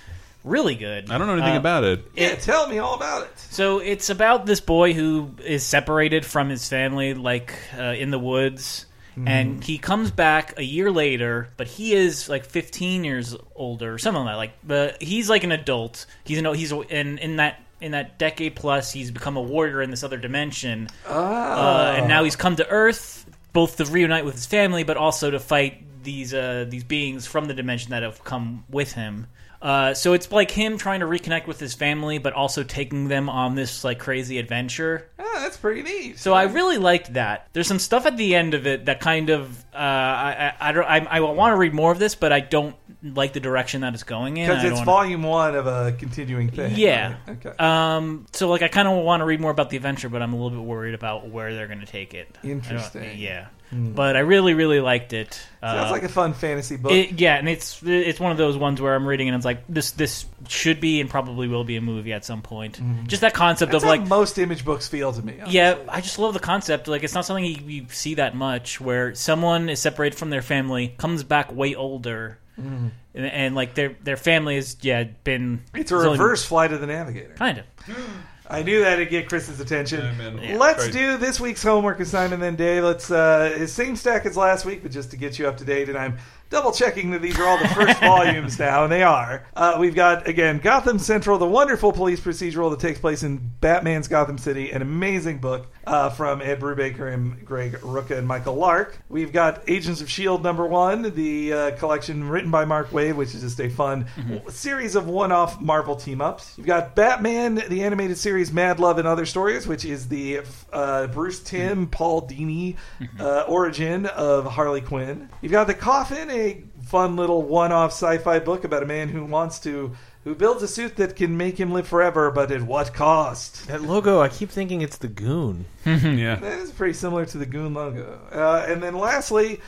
really good. I don't know anything Uh, about it. yeah, tell me all about it. So it's about this boy who is separated from his family, like uh, in the woods, and he comes back a year later, but he is like 15 years older, or something like that. Like, but he's like an adult. He's an he's in in that in that decade plus, he's become a warrior in this other dimension, uh, and now he's come to Earth both to reunite with his family, but also to fight these uh, these beings from the dimension that have come with him. Uh, so it's like him trying to reconnect with his family, but also taking them on this like crazy adventure. Ah, that's pretty neat. So I really liked that. There's some stuff at the end of it that kind of uh, I, I I don't I, I want to read more of this, but I don't like the direction that it's going in. because it's don't- volume one of a continuing thing. Yeah. right? Okay. Um. So like, I kind of want to read more about the adventure, but I'm a little bit worried about where they're going to take it. Interesting. Yeah. Mm. But I really, really liked it. Sounds Uh, like a fun fantasy book. it, yeah, and it's it's one of those ones where I'm reading and it's like this this should be and probably will be a movie at some point. Mm-hmm. Just that concept That's of how like most image books feel to me. yeah, I just love the concept. Like it's not something you, you see that much where someone is separated from their family, comes back way older, mm-hmm. and, and like their their family has yeah been It's a it's only- reverse flight of the Navigator. kind of. I knew that'd get Chris's attention. Yeah, Let's Right. do this week's homework assignment then, Dave. Let's uh same stack as last week, but just to get you up to date, and I'm double checking that these are all the first volumes now, and they are. Uh, we've got again Gotham Central, the wonderful police procedural that takes place in Batman's Gotham City, an amazing book uh, from Ed Brubaker and Greg Rucka and Michael Lark. We've got Agents of Shield number one, the uh, collection written by Mark Waid, which is just a fun w- series of one-off Marvel team-ups. You've got Batman, the animated series Mad Love and Other Stories, which is the uh, Bruce Timm, Paul Dini uh, origin of Harley Quinn. You've got The Coffin, a fun little one-off sci-fi book about a man who wants to who builds a suit that can make him live forever, but at what cost? That logo, I keep thinking it's the Goon. yeah. That is pretty similar to the Goon logo. Uh, and then lastly,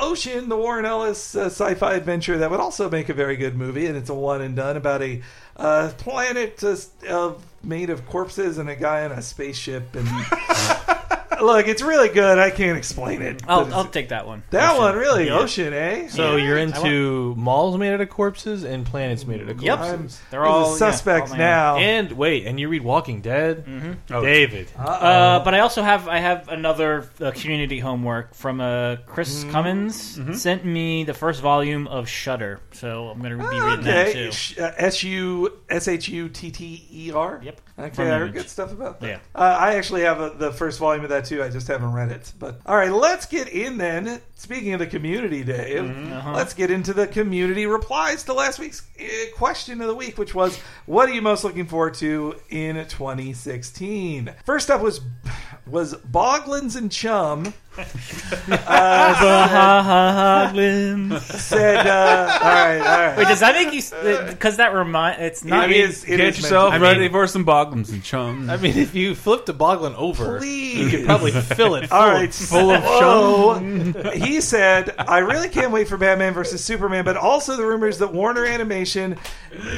Ocean, the Warren Ellis uh, sci-fi adventure that would also make a very good movie, and it's a one and done about a uh, planet uh, of made of corpses and a guy in a spaceship and. look, it's really good. I can't explain it. I'll, I'll take that one. that one really Yeah. ocean, eh? So Yeah. you're into malls made out of corpses and planets made out of Yep. corpses. I'm They're all the suspect yeah, all now. And wait, and you read Walking Dead, Oh, David. Uh, but I also have I have another uh, community homework from uh, Chris Mm-hmm. Cummins sent me the first volume of Shutter, so I'm going to be reading that Okay, too. Uh, S U S H U T T E R. Yep. Okay, I heard good stuff about that. Yeah. Uh, I actually have a, the first volume of that too. I just haven't read it. But all right, let's get in then. Speaking of the community, Dave, Uh-huh. let's get into the community replies to last week's uh, question of the week, which was, "What are you most looking forward to in 2016?" First up was was Boglins and Chum Uh, said, uh, "All right, all right." Wait, does that make you? Because that remind it's not. It is- it Get is yourself meant ready mean- for some boglins and chums. I mean, if you flip the Boglin over, Please. you could probably fill it full, All right, full of so he said, "I really can't wait for Batman versus Superman, but also the rumors that Warner Animation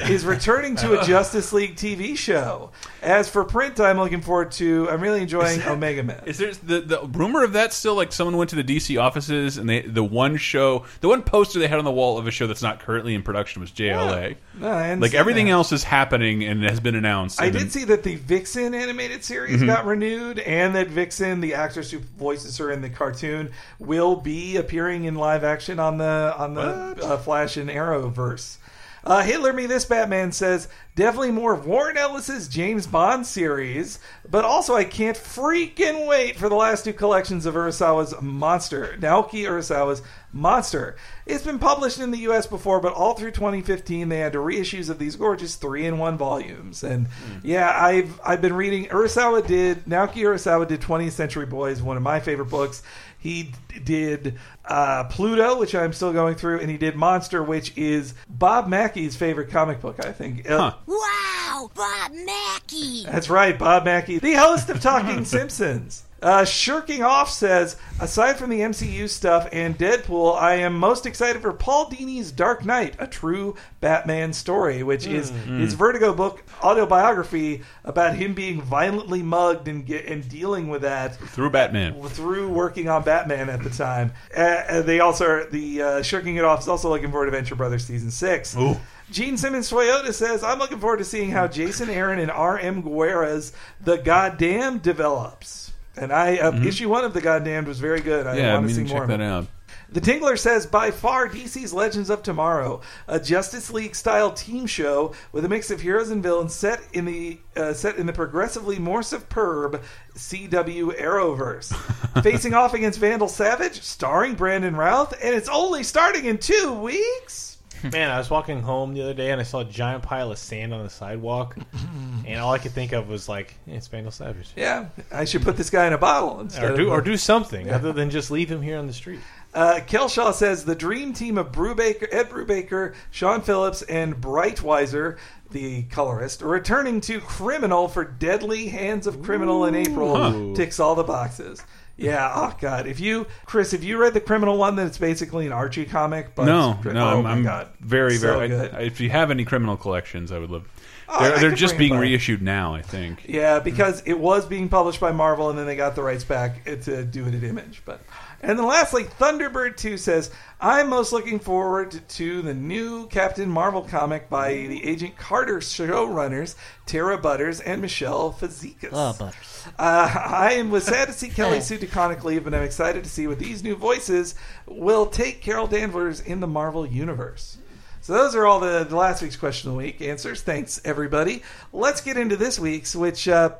is returning to a Justice League TV show. As for print, I'm looking forward to. I'm really enjoying Omega Men. Is there the, the rumor of that still like someone went to the DC offices and they the one show the one poster they had on the wall of a show that's not currently in production was JLA. No, Like everything that. else is happening and has been announced. I did then- see that the Vixen animated series Mm-hmm. got renewed, and that Vixen, the actress who voices her in the cartoon, will be appearing in live action on the on the uh, Flash and Arrowverse. Uh, Hitler Me This Batman says definitely more of Warren Ellis's James Bond series, but also I can't freaking wait for the last two collections of Urasawa's Monster, Naoki Urasawa's Monster. It's been published in the U.S. before, but all through 2015 they had reissues of these gorgeous three-in-one volumes. And yeah, I've I've been reading. Urasawa did Naoki Urasawa did 20th Century Boys, one of my favorite books. He d- did uh, Pluto, which I'm still going through, and he did Monster, which is Bob Mackey's favorite comic book, I think. Uh, Huh. Wow, Bob Mackey. that's right, Bob Mackey, the host of Talking Simpsons. Uh, Shirking Off says, aside from the MCU stuff and Deadpool, I am most excited for Paul Dini's Dark Knight, a true Batman story, which is his Vertigo book autobiography about him being violently mugged and get, and dealing with that through Batman. through working on Batman at the time. Uh, Uh, they also are, the uh, Shirking It Off is also looking forward to Venture Brothers season six. Ooh. Gene Simmons Toyota says, I'm looking forward to seeing how Jason Aaron and R.M. Guerra's The Goddamn develops. And I uh, issue one of The Goddamned was very good. I Mm-hmm. Yeah, I want to mean see check more that of it. out. The Tingler says, by far DC's Legends of Tomorrow, a Justice League style team show with a mix of heroes and villains set in the uh, set in the progressively more superb CW Arrowverse, facing off against Vandal Savage, starring Brandon Routh, and it's only starting in two weeks. Man, I was walking home the other day and I saw a giant pile of sand on the sidewalk, and all I could think of was like, eh, it's Vandal Savage. Yeah, I should put this guy in a bottle instead Or do, of or do something other than just leave him here on the street. Uh, Kelshaw says the dream team of Brubaker, Ed Brubaker, Sean Phillips, and Breitweiser, the colorist, are returning to Criminal for Deadly Hands of Criminal in April. Huh. Ticks all the boxes. Yeah, oh god. If you, Chris, if you read the Criminal one, then it's basically an Archie comic. But No, oh no, I'm, my I'm god, very, So very. good. I, if you have any criminal collections, I would love. Oh, I they're they're just being reissued now, I think. Yeah, because it was being published by Marvel, and then they got the rights back to do it at Image. But and then lastly, Thunderbird Two says, "I'm most looking forward to the new Captain Marvel comic by the Agent Carter showrunners Tara Butters and Michelle Fazekas." Oh, Butters. Uh, I am was sad to see Kelly Sue DeConnick leave, but I'm excited to see what these new voices will take Carol Danvers in the Marvel universe. So those are all the, the last week's question of the week answers. Thanks everybody. Let's get into this week's, which uh,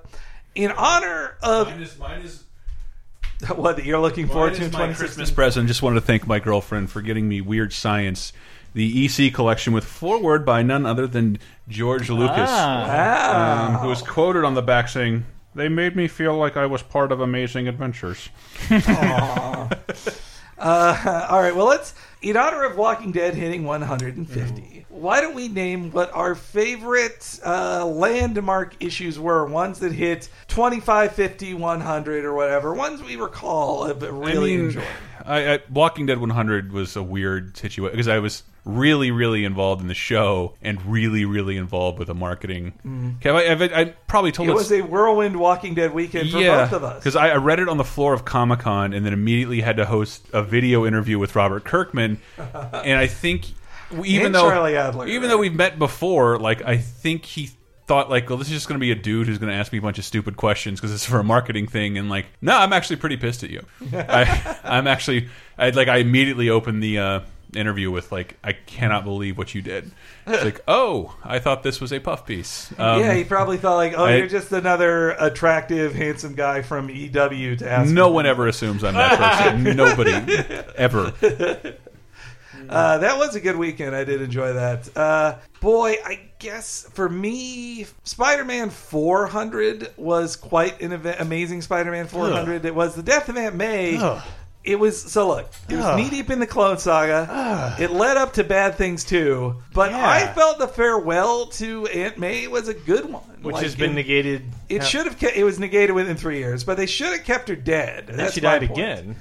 in honor of is, mine is what you're looking forward to in my 2016. Christmas present. Just wanted to thank my girlfriend for getting me Weird Science, the EC collection with foreword by none other than George Lucas, Ah. Wow. um, who was quoted on the back saying, "They made me feel like I was part of Amazing Adventures." Uh, all right, well, let's, in honor of Walking Dead hitting 150, why don't we name what our favorite uh, landmark issues were? Ones that hit 25, 50, 100, or whatever. Ones we recall, uh, but really I mean, enjoyed. I, I, Walking Dead 100 was a weird situation because I was really, really involved in the show and really, really involved with the marketing. Okay, I, I, I probably told It was a whirlwind Walking Dead weekend for both of us. because I, I read it on the floor of Comic Con and then immediately had to host a video interview with Robert Kirkman, and I think even And though Charlie Adlard, even right? though we've met before, like I think he thought like, well, this is just going to be a dude who's going to ask me a bunch of stupid questions because it's for a marketing thing, and like, no, I'm actually pretty pissed at you. I, I'm actually, I like, I immediately opened the. Uh, interview with like I cannot believe what you did. It's like, oh, I thought this was a puff piece. Um, yeah, he probably thought like, oh, I- you're just another attractive, handsome guy from EW to ask. no one ever assumes I'm that person. Nobody ever. Uh, that was a good weekend. I did enjoy that. Uh, boy, I guess for me, Spider-Man 400 was quite an event, amazing. Spider-Man 400. It was the death of Aunt May. Ugh. It was so look. It was Ugh. knee deep in the Clone Saga. It led up to bad things too, but Yeah. I felt the farewell to Aunt May was a good one, which Like, has been it- negated. It should have. Ke- it was negated within three years, but they should have kept her dead. And That's she my died point. again.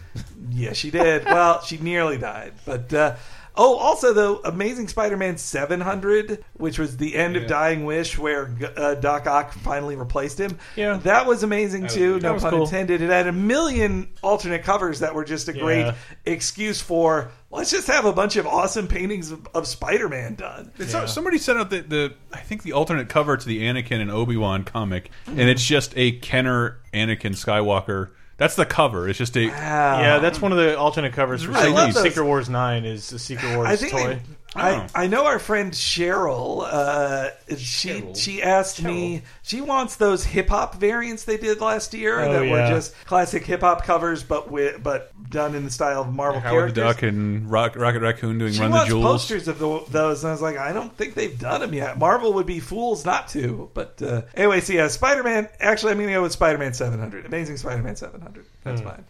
Yeah, she did. well, she nearly died, but uh, oh, also though, Amazing Spider-Man 700, which was the end of Dying Wish, where uh, Doc Ock finally replaced him. Yeah. that was amazing too. that no pun cool. intended. It had a million alternate covers that were just a great Yeah. excuse for let's just have a bunch of awesome paintings of, of Spider-Man done. So, somebody sent out the, the I think the alternate cover to the Anakin and Obi Wan comic, and it's just a Kenner Anakin Skywalker. That's the cover. It's just a Wow. Yeah, that's one of the alternate covers for I Secret. Secret Wars Nine. Is the Secret Wars I think toy? They- I, Oh. I know our friend Cheryl. Uh, she she asked me. She wants those hip hop variants they did last year Oh, that were yeah. just classic hip hop covers, but with but done in the style of Marvel Howard the characters. Duck and Rock, Rocket Raccoon doing she Run the wants Jewels. posters of the, those, and I was like, I don't think they've done them yet. Marvel would be fools not to. But uh, anyway, so yeah, Spider Man. Actually, I'm going to go with Spider Man 700. Amazing Spider Man 700. That's Hmm. fine.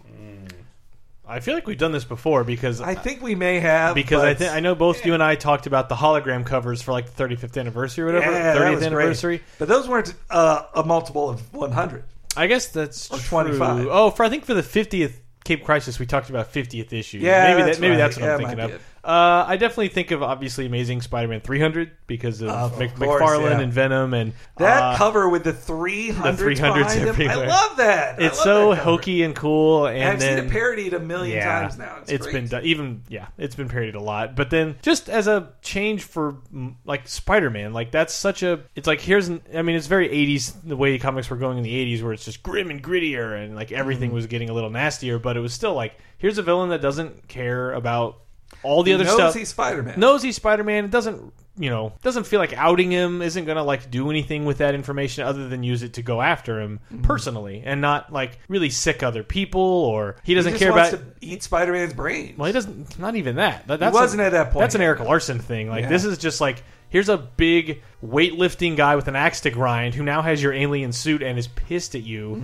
I feel like we've done this before because I think we may have because I think I know both you and I talked about the hologram covers for like the 35th anniversary or whatever, Yeah, that 30th was great. anniversary. But those weren't uh, a multiple of 100. I guess that's Or true. 25. Oh, for I think for the 50th Cape Crisis, we talked about 50th issue. Yeah, maybe that's that, maybe right. that's what Yeah, I'm thinking of. Uh, I definitely think of obviously Amazing Spider-Man 300 because of, Of Mc, course, McFarlane yeah. and Venom and That uh, cover with the 300s, the 300s behind him, I love that. I It's love so that cover. hokey and cool, and And I've then seen it parodied a million times now. It's, it's great. been done, even yeah, it's been parodied a lot. But then just as a change for mm, like Spider-Man, like that's such a it's like here's an, I mean it's very 80s the way comics were going in the 80s where it's just grim and grittier and like everything Mm-hmm. was getting a little nastier, but it was still like here's a villain that doesn't care about all the He other knows stuff. he's Spider-Man. knows he's Spider-Man. It doesn't you know doesn't feel like outing him isn't gonna like do anything with that information other than use it to go after him Mm-hmm. personally and not like really sick other people or he he doesn't just care about to eat Spider-Man's brain. well, he doesn't. Not even that. That- that's wasn't a- at that point That's an. Erik Larsen thing. Like Yeah. this is just like here's a big weightlifting guy with an axe to grind who now has your alien suit and is pissed at you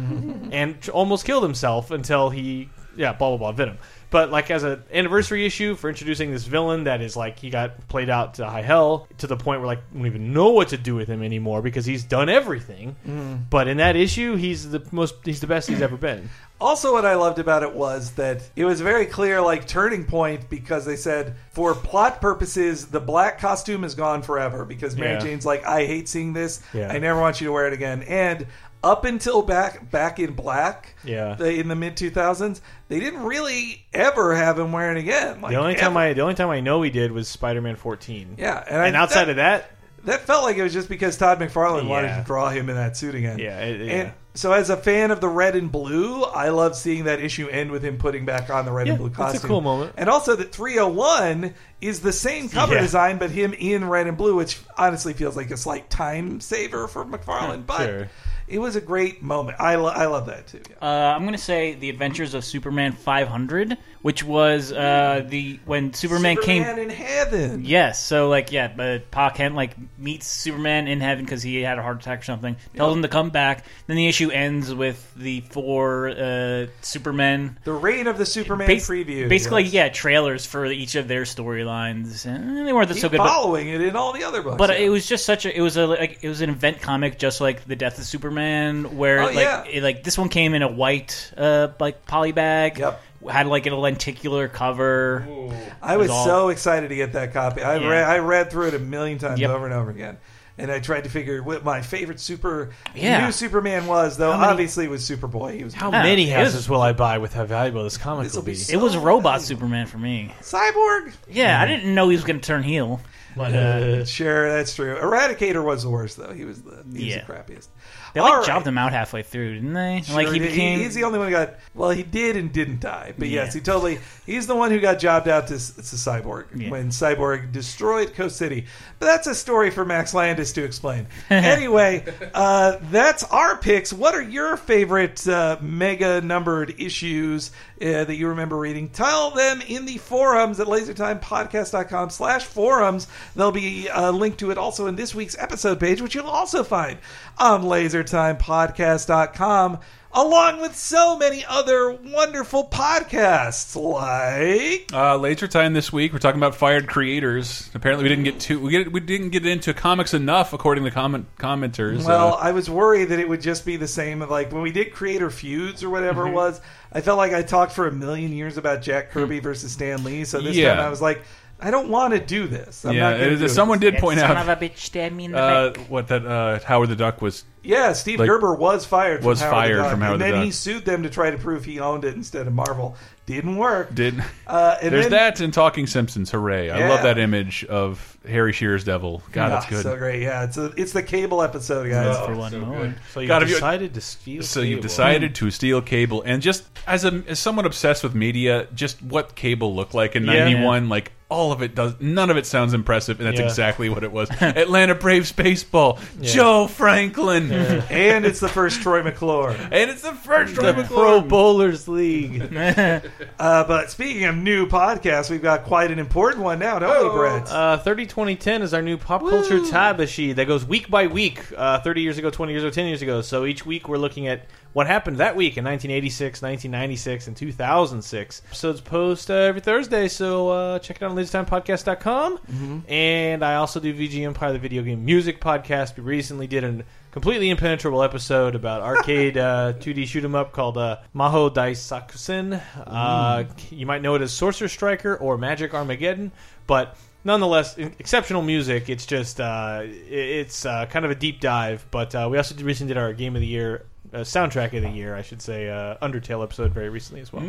and almost killed himself until he yeah blah blah blah Venom. But like as an anniversary issue for introducing this villain that is like he got played out to high hell to the point where like we don't even know what to do with him anymore because he's done everything. Mm. But in that issue, he's the most he's the best he's ever been. Also, what I loved about it was that it was very clear, like turning point, because they said for plot purposes, the black costume is gone forever. Because Mary Yeah. Jane's like, I hate seeing this. Yeah. I never want you to wear it again. And up until back back in black, Yeah. the, in the mid two thousands, they didn't really ever have him wearing again. Like, The only time. I the only time I know he did was Spider Man 14. yeah, and, and I, outside that, of that, that felt like it was just because Todd McFarlane wanted to draw him in that suit again. Yeah, it- yeah. And so, as a fan of the red and blue, I love seeing that issue end with him putting back on the red Yeah, and blue it's a costume. cool moment. And also that 301 is the same cover Yeah. design, but him in red and blue, which honestly feels like a slight time saver for McFarlane. But Sure. It was a great moment. I, lo- I love that too. Yeah. Uh, I'm gonna say the Adventures of Superman 500, which was uh, the when Superman, came. In heaven. Yes, so like yeah, but Pa Kent like meets Superman in heaven because he had a heart attack or something. Tells him to come back. Then the issue ends with the four uh, Supermen. The reign of the Superman Bas- preview. Basically, yes. yeah, trailers for each of their storylines. And they weren't Keep so good, but, following it in all the other books. but yeah. it was just such a. It was a like it was an event comic, just like the Death of Superman. Superman, where Oh, like yeah. it, like this one came in a white uh like poly bag. Yep. Had like a lenticular cover. I was all- so excited to get that copy. I Yeah. read I read through it a million times Yep. over and over again. And I tried to figure what my favorite super Yeah. new Superman was, though many- obviously it was Superboy. He was How Yeah, many houses is- will I buy with how valuable this comic This'll be be? so- It was robot valuable. Superman for me. Cyborg. Yeah, I didn't know he was going to turn heel. But uh, Sure, that's true. Eradicator was the worst though. He was the he was Yeah. the crappiest. They like All right. jobbed him out halfway through, didn't they? Sure like he became. he's the only one who got well he did and didn't die but yes he totally he's the one who got jobbed out to, to cyborg when cyborg destroyed coast city but that's a story for max landis to explain anyway uh, that's our picks what are your favorite uh, mega numbered issues uh, that you remember reading tell them in the forums at lasertimepodcast.com slash forums there'll be a link to it also in this week's episode page which you'll also find on lasertimepodcast.com along with so many other wonderful podcasts like Uh, laser time this week. We're talking about fired creators. Apparently, we didn't get too we get we didn't get into comics enough, according to comment commenters. well Uh, i was worried that it would just be the same of like when we did creator feuds or whatever Mm-hmm. it was i felt like i talked for a million years about jack kirby versus stan lee so this Hmm. Yeah. time i was like i don't want to do this i'm yeah, not it- do it. someone did point Son out of a bitch stabbed me in the uh, back. what that uh, Howard the Duck was. Yeah, Steve Like, Gerber was fired. From was Howard fired the Duck, from Howard and the then Duck. he sued them to try to prove he owned it instead of Marvel. Didn't work. Did Uh, and there's then- that in Talking Simpsons? Hooray! I love that image of Harry Shearer's devil. God, that's Ah, good. So great. Yeah, it's a, it's the cable episode, guys. for one moment. So you God, have you- decided to steal. So you've cable. decided to steal cable, and just as a as someone obsessed with media, just what cable looked like in Yeah. '91, like all of it does. None of it sounds impressive, and that's Yeah. exactly what it was. Atlanta Braves baseball, Joe Franklin, and it's the first Troy McClure. and it's the first the Troy Pro McClure. Bowlers League. Uh, but speaking of new podcasts, we've got quite an important one now, don't we, Brett? Uh, 30 2010 is our new pop culture tabashi that goes week by week, uh, 30 years ago, 20 years ago, 10 years ago. So each week we're looking at what happened that week in 1986, 1996, and 2006. Episodes post uh, every Thursday, so uh, check it out on lasertimepodcast.com. And I also do VG Empire, the video game music podcast. We recently did a completely impenetrable episode about arcade uh, 2D shoot 'em up called uh, Maho Daisakusen. Uh, you might know it as Sorcerer Striker or Magic Armageddon, but nonetheless, exceptional music. It's just uh, i- it's uh, kind of a deep dive. But uh, we also did- recently did our Game of the Year. Uh, soundtrack of the year, I should say, uh, Undertale episode very recently as well.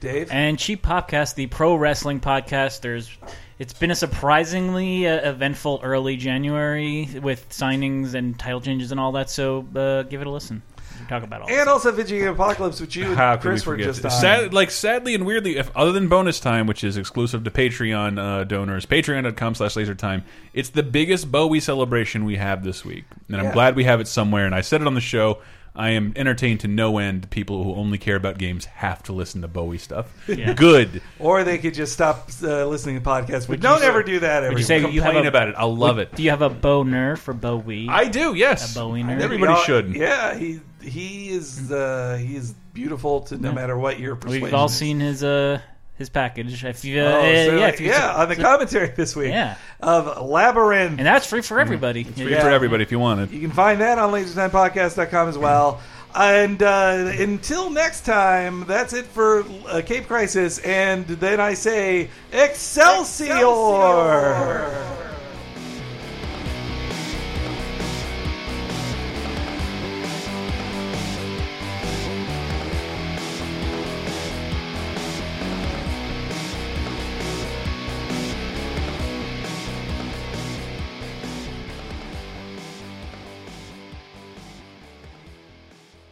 Dave? And Cheap Podcast, the pro wrestling podcast. There's, it's been a surprisingly uh, eventful early January with signings and title changes and all that. So uh, give it a listen. We talk about all. And that. also Video Apocalypse, which you and How could Chris we were forget? just on. Sad, like sadly and weirdly, if other than bonus time, which is exclusive to Patreon uh, donors, Patreon.com/slash LaserTime, it's the biggest Bowie celebration we have this week, and I'm Yeah. glad we have it somewhere. And I said it on the show. I am entertained to no end. People who only care about games have to listen to Bowie stuff. Yeah. Good. Or they could just stop uh, listening to podcasts. But don't ever do that. would Every you say week. you have Complain a- about it. I love it. Do you have a boner for Bowie? I do. Yes. A Bowie nerd? Everybody Y'all- should. Yeah, he he is uh, he is beautiful to no matter what your persuasion. We've all is. seen his uh his package. If you, uh, Oh, uh, so, yeah, like, if you, yeah, on the commentary this week Yeah. of Labyrinth. and that's free for everybody. Free Yeah. for everybody if you want it. You can find that on lasertimepodcast.com as well. And uh, until next time, that's it for uh, Cape Crisis. And then I say, Excelsior!